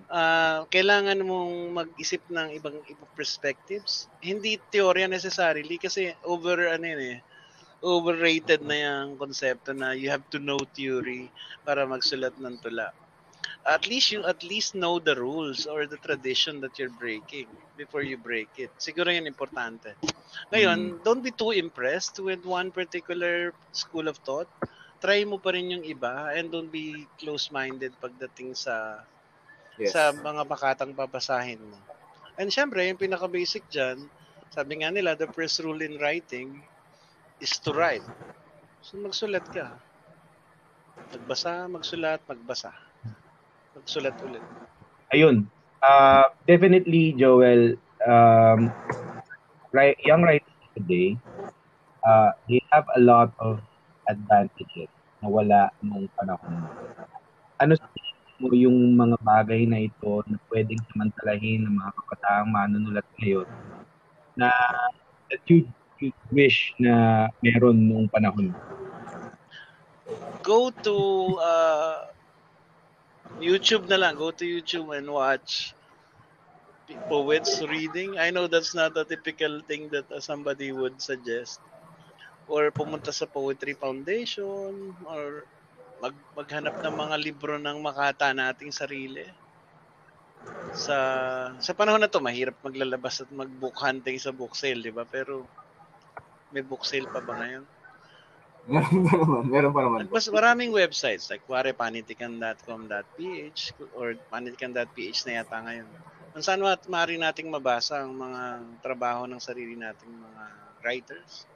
uh, kailangan mong mag-isip ng ibang ibang perspectives. Hindi teorya necessarily kasi over ano yun eh, overrated na yung konsepto na you have to know theory para magsulat ng tula. At least you at least know the rules or the tradition that you're breaking before you break it. Siguro yun importante. Ngayon, mm. don't be too impressed with one particular school of thought. Try mo pa rin yung iba and don't be close-minded pagdating sa yes. sa mga makatang babasahin mo. And syempre, yung pinaka-basic dyan, sabi nga nila, the first rule in writing is to write. So magsulat ka. Magbasa, magsulat, magbasa. Magsulat ulit. Ayun. Uh, definitely, Joel, um, young writers today, uh, they have a lot of advantages na wala nung panahon. Ano mo yung mga bagay na ito na pwedeng samantalahin ng mga kapataang manunulat ngayon na that you, you wish na meron nung panahon? Go to uh, YouTube na lang. Go to YouTube and watch poets reading. I know that's not a typical thing that somebody would suggest. Or pumunta sa Poetry Foundation or mag maghanap ng mga libro ng makata nating sarili. Sa sa panahon na to mahirap maglalabas at mag-book hunting sa book sale, 'di ba? Pero may book sale pa ba ngayon? Meron pa naman, meron pa naman. Mas maraming websites like kuwari panitikan.com.ph or panitikan.ph na yata ngayon. Kung saan maaari nating mabasa ang mga trabaho ng sarili nating mga writers.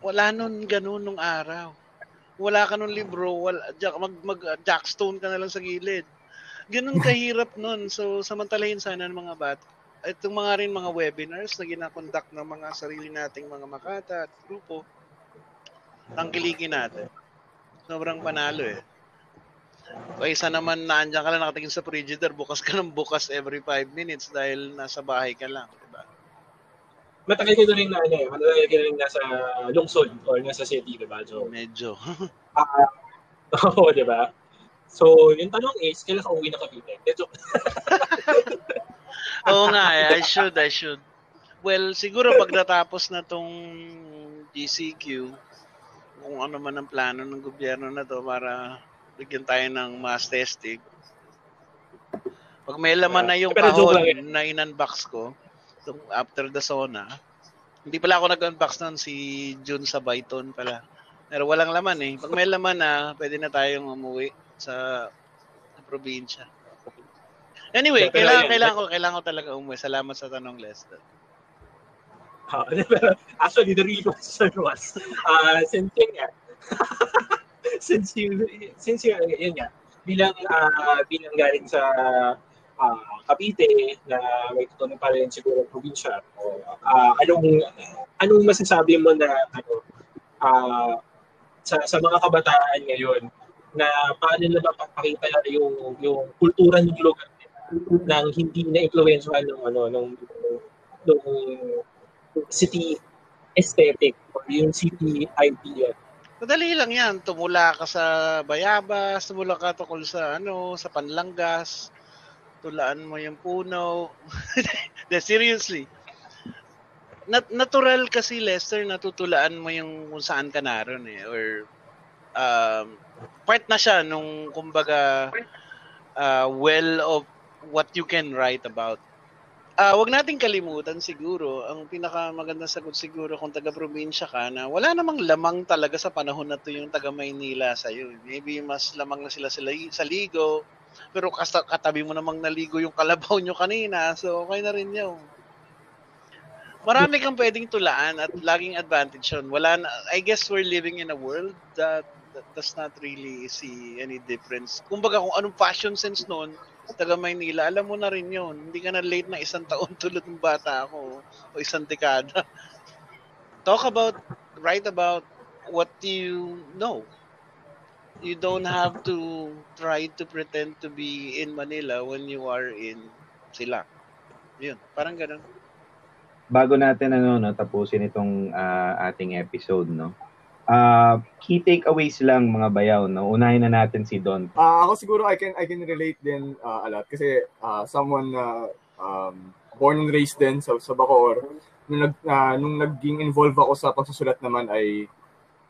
Wala nun ganun nung araw wala ka nung libro, wala, mag, mag jackstone ka na lang sa gilid. Ganun kahirap nun. So, samantalahin sana ng mga bat. Itong mga rin mga webinars na ginakonduct ng mga sarili nating mga makata at grupo, tangkilikin natin. Sobrang panalo eh. Kaysa naman naandyan ka lang nakatingin sa frigidaire, bukas ka ng bukas every 5 minutes dahil nasa bahay ka lang. Matagal ka na rin na ano eh, matagal ka na rin nasa lungsod or nasa city, di ba? So, Medyo. uh, Oo, di ba? So, yung tanong is, kailan ka uwi na Cavite? Medyo. Oo nga, eh, I should, I should. Well, siguro pag natapos na tong GCQ, kung ano man ang plano ng gobyerno na to para bigyan tayo ng mass testing. Pag may laman na yung kahon na in-unbox ko, after the sauna. Hindi pala ako nag-unbox noon, si June sa Byton pala. Pero walang laman eh. Pag may laman na, pwede na tayong umuwi sa, sa probinsya. Anyway, pero, kailangan, kailangan ko, kailangan ko talaga umuwi. Salamat sa tanong, Lester. Uh, actually, the real question was, uh, since yun nga, since you, since you, yun nga, bilang, uh, bilang galing sa uh, Cavite na may tutunan pa rin siguro probinsya. O, uh, anong anong masasabi mo na ano uh, sa sa mga kabataan ngayon na paano na mapapakita yung yung kultura ng lugar nang hindi na influensyahan ng ano ng ng city aesthetic or yung city idea. Madali lang yan. Tumula ka sa Bayabas, tumula ka tukol sa ano, sa Panlangas, tulaan mo yung puno. Seriously. Nat- natural kasi Lester natutulaan mo yung kung saan ka naroon eh or um, part na siya nung kumbaga uh, well of what you can write about. Ah, wag nating kalimutan siguro, ang pinakamagandang sagot siguro kung taga-probinsya ka na wala namang lamang talaga sa panahon na to yung taga Maynila sa iyo. Maybe mas lamang na sila sa ligo, pero katabi mo namang naligo yung kalabaw nyo kanina, so okay na rin yun. Marami kang pwedeng tulaan at laging advantage yun. Wala na, I guess we're living in a world that, that does not really see any difference. Kumbaga kung anong fashion sense noon, taga Maynila, alam mo na rin yun. Hindi ka na late na isang taon tulad ng bata ako o isang dekada. Talk about, write about what you know. You don't have to try to pretend to be in Manila when you are in sila. Yun, parang ganun. Bago natin ano no tapusin itong ah, ating episode no. Ah, key takeaways lang mga bayaw no. Unahin na natin si Don. Ah, ako siguro I can I can relate din ah, a lot kasi ah, someone na um, born and raised din sa, sa Bacoor nung nag ah, nung naging involved ako sa pagsusulat naman ay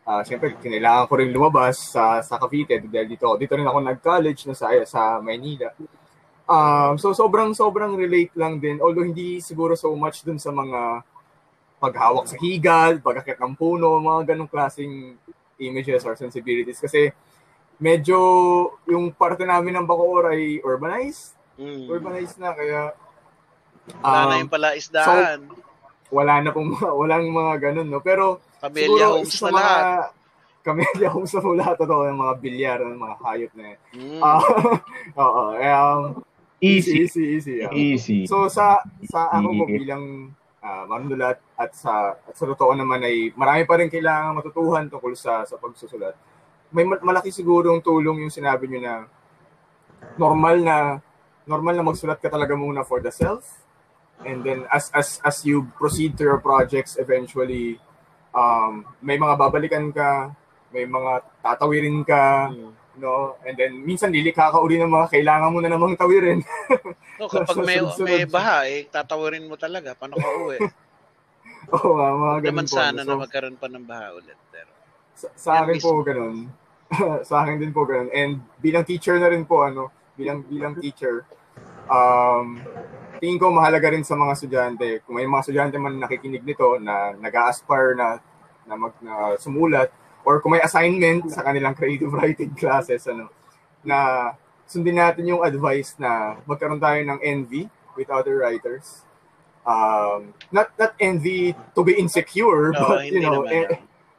ah, siyempre kinailangan ko rin lumabas sa sa Cavite dahil dito dito rin ako nag-college na sa sa Maynila. Um, so sobrang sobrang relate lang din although hindi siguro so much dun sa mga paghawak sa higal, pagkakit ng puno, mga ganong klaseng images or sensibilities kasi medyo yung parte namin ng Bacoor ay urbanized. Mm. Urbanized na kaya Wala na um, yung pala isdaan. wala na pong walang mga ganun no. Pero Siguro homes na lahat. mga Camellia homes na po lahat totoo yung mga bilyar, yung mga hayop na yan. Mm. Ah, Oo, um, Easy. easy, easy. yeah. Easy. So sa sa ako po bilang uh, manunulat at sa at sa totoo naman ay marami pa rin kailangan matutuhan tungkol sa sa pagsusulat. May ma- malaki siguro yung tulong yung sinabi niyo na normal na normal na magsulat ka talaga muna for the self and then as as as you proceed to your projects eventually um may mga babalikan ka may mga tatawirin ka Mm. no and then minsan lilikha ka uli ng mga kailangan mo na namang tawirin No, kapag Sa may, may baha, eh, tatawarin mo talaga. Paano ka uwi? Oo nga, mga ganun Naman po. sana So, na magkaroon pa ng baha ulit. Pero, sa, sa akin Yan po ganun. sa akin din po ganun. And bilang teacher na rin po, ano, bilang bilang teacher, um, tingin ko mahalaga rin sa mga estudyante. Kung may mga estudyante man nakikinig nito na nag-aspire na na mag na sumulat or kung may assignment sa kanilang creative writing classes ano na sundin natin yung advice na magkaroon tayo ng envy with other writers. Um, not not envy to be insecure, no, but you know, naman. eh,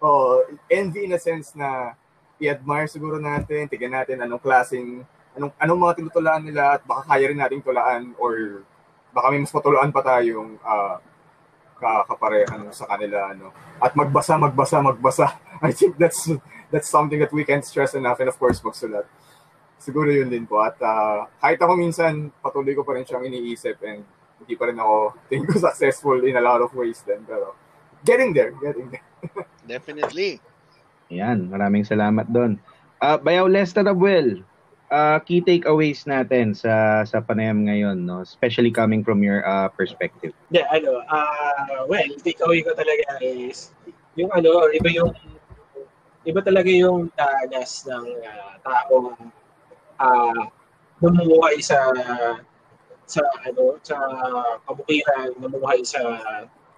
oh, envy in a sense na i-admire siguro natin, tignan natin anong klaseng, anong, anong mga tinutulaan nila at baka kaya rin nating tulaan or baka may mas matulaan pa tayong uh, kakaparehan sa kanila. Ano. At magbasa, magbasa, magbasa. I think that's that's something that we can't stress enough and of course magsulat. Siguro yun din po. At uh, kahit ako minsan, patuloy ko pa rin siyang iniisip and hindi pa rin ako tingin ko successful in a lot of ways din. Pero getting there, getting there. Definitely. Yan, maraming salamat doon. Ah, Bayaw Lester Abuel, ah, key takeaways natin sa sa panayam ngayon, no? Especially coming from your ah, perspective. Hindi, ano, ah well, takeaway ko talaga is, yung ano, iba yung, iba talaga yung danas ng ah, taong ah namumuhay sa, sa ano, sa kabukiran, namumuhay sa,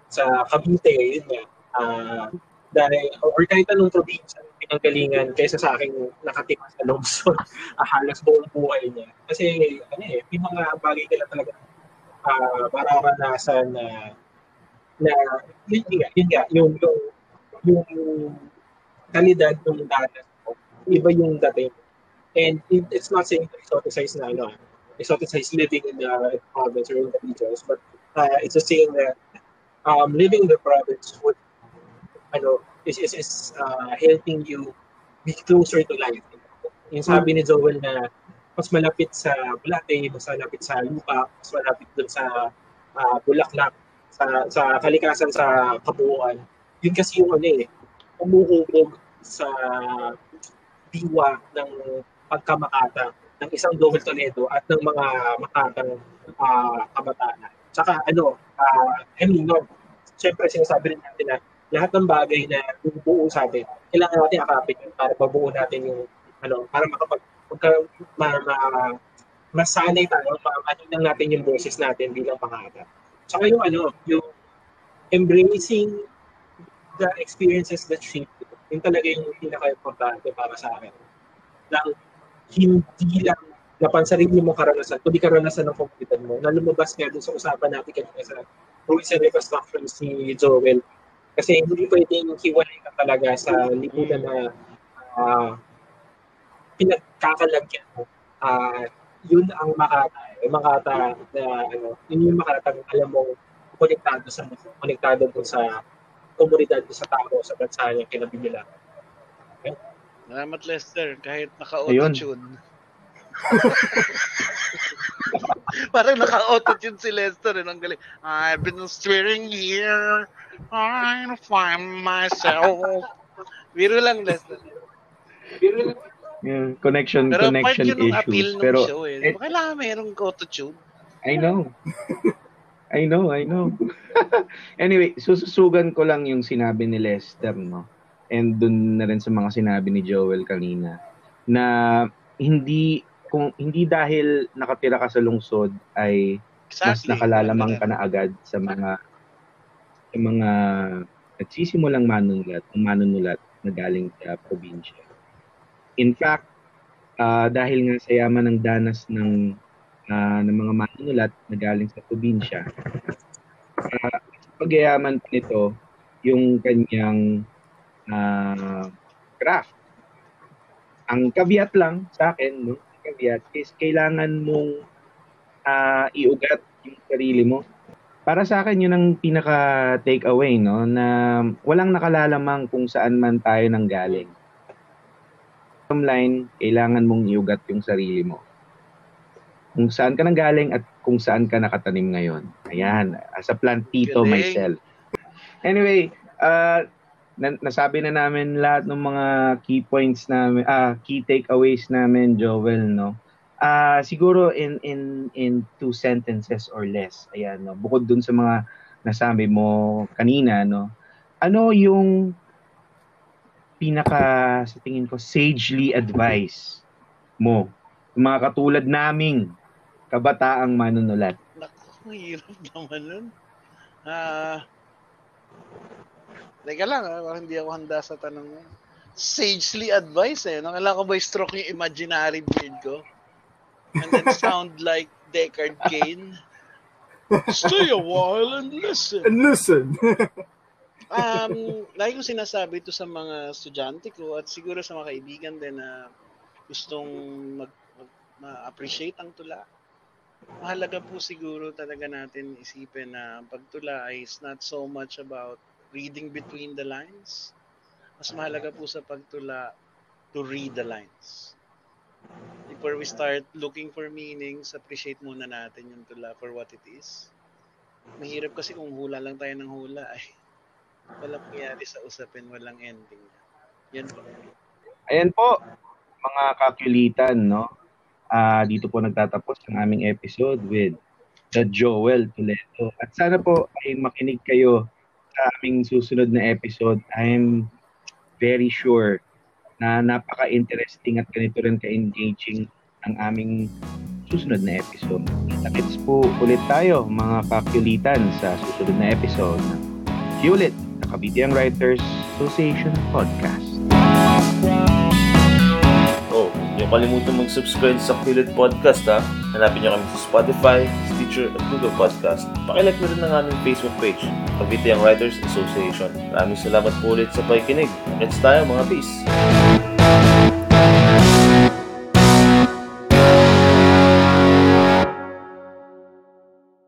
sa Cavite, yun nga. Ah, dahil, or kahit anong probinsya, pinanggalingan kaysa sa aking nakatira sa Lungsod, ah, halos buong buhay niya. Kasi, ano eh, may mga bagay lang talaga uh, mararanasan na na yun, yun yun nga, yung, yung, yung kalidad ng danas iba yung dating. And it, it's not saying to exoticize na, ano, exoticize living in the province or in the regions, but uh, it's just saying that um, living in the province would, ano, is, is, is uh, helping you be closer to life. Yung sabi ni Joel na mas malapit sa Bulate, mas malapit sa lupa, mas malapit dun sa uh, Bulaklak, sa, sa kalikasan sa kabuuan. Yun kasi yung ano eh, umuhubog sa diwa ng pagkamakata ng isang Joel Toledo at ng mga makatang uh, kabataan. Tsaka ano, uh, I mean, no, syempre sinasabi rin natin na lahat ng bagay na bumubuo sa atin, kailangan natin akapin yun para mabuo natin yung ano, para makapag magka, ma, ma, masanay tayo, ma, lang natin yung boses natin bilang pangata. Tsaka yung ano, yung embracing the experiences that shape you. Yun talaga yung pinaka-importante para sa akin. Lang, hindi lang na pansarili mo karanasan, kundi karanasan ng komunidad mo, na lumabas nga sa usapan natin kanina sa rules and reconstructions ni Joel. Kasi hindi pwedeng hiwalay ka talaga sa lipunan na uh, pinagkakalagyan mo. Uh, yun ang makata, makata na ano, yun yung makata alam mo konektado sa konektado dun sa komunidad sa tao sa bansa niya kinabili nila. Okay? Salamat Lester, kahit naka-auto-tune. Parang naka-auto-tune si Lester, eh, ang galing. I've been steering here, I find myself. Biro lang, Lester. Biro lang. Yeah, connection pero connection yun issues. pero show eh. eh kailangan mayroong auto-tune. I know. I know, I know. anyway, sususugan ko lang yung sinabi ni Lester, no? And dun na rin sa mga sinabi ni Joel kanina na hindi kung hindi dahil nakatira ka sa lungsod ay exactly. mas nakalalamang ka na agad sa mga sa mga nagsisimulang manunulat, manunulat na galing sa probinsya. In fact, uh, dahil nga sa yaman ng danas ng uh, ng mga manunulat na galing sa probinsya, uh, pagyayaman nito yung kanyang uh, craft. Ang kabiat lang sa akin, no, caveat is kailangan mong uh, iugat yung sarili mo. Para sa akin, yun ang pinaka take away, no? Na walang nakalalamang kung saan man tayo nang galing. Bottom line, kailangan mong iugat yung sarili mo. Kung saan ka nang galing at kung saan ka nakatanim ngayon. Ayan, as a plantito Galing. myself. Anyway, uh, na, nasabi na namin lahat ng mga key points namin, ah, key takeaways namin, Joel, no? Uh, siguro in in in two sentences or less. Ayan, no. Bukod dun sa mga nasabi mo kanina, no. Ano yung pinaka sa tingin ko sagely advice mo mga katulad naming kabataang manunulat? Naku, hirap naman nun. Ah, uh, Teka lang, ah, hindi ako handa sa tanong mo. Sagely advice eh. Nakala ko ba stroke yung imaginary beard ko? And then sound like Deckard Kane. Stay a while and listen. And listen. um, lagi ko sinasabi ito sa mga estudyante ko at siguro sa mga kaibigan din na gustong mag, mag ma-appreciate ang tula. Mahalaga po siguro talaga natin isipin na pagtula is not so much about reading between the lines. Mas mahalaga po sa pagtula to read the lines. Before we start looking for meanings, appreciate muna natin yung tula for what it is. Mahirap kasi kung hula lang tayo ng hula ay walang mangyari sa usapin, walang ending. Yan po. Ayan po, mga kakulitan, no? Uh, dito po nagtatapos ang aming episode with the Joel Toledo. At sana po ay makinig kayo sa aming susunod na episode, I'm very sure na napaka-interesting at ganito rin ka-engaging ang aming susunod na episode. Kita-kits po ulit tayo mga kakulitan sa susunod na episode ng Hewlett, the Kabitiang Writers Association Podcast. Oh, yung kalimutan mag-subscribe sa Hewlett Podcast ha. Hanapin niyo kami sa Spotify, Stitcher at Google Podcast. Pakilike mo rin ang aming Facebook page, Cavite Writers Association. Maraming salamat po ulit sa pakikinig. Next tayo mga peace!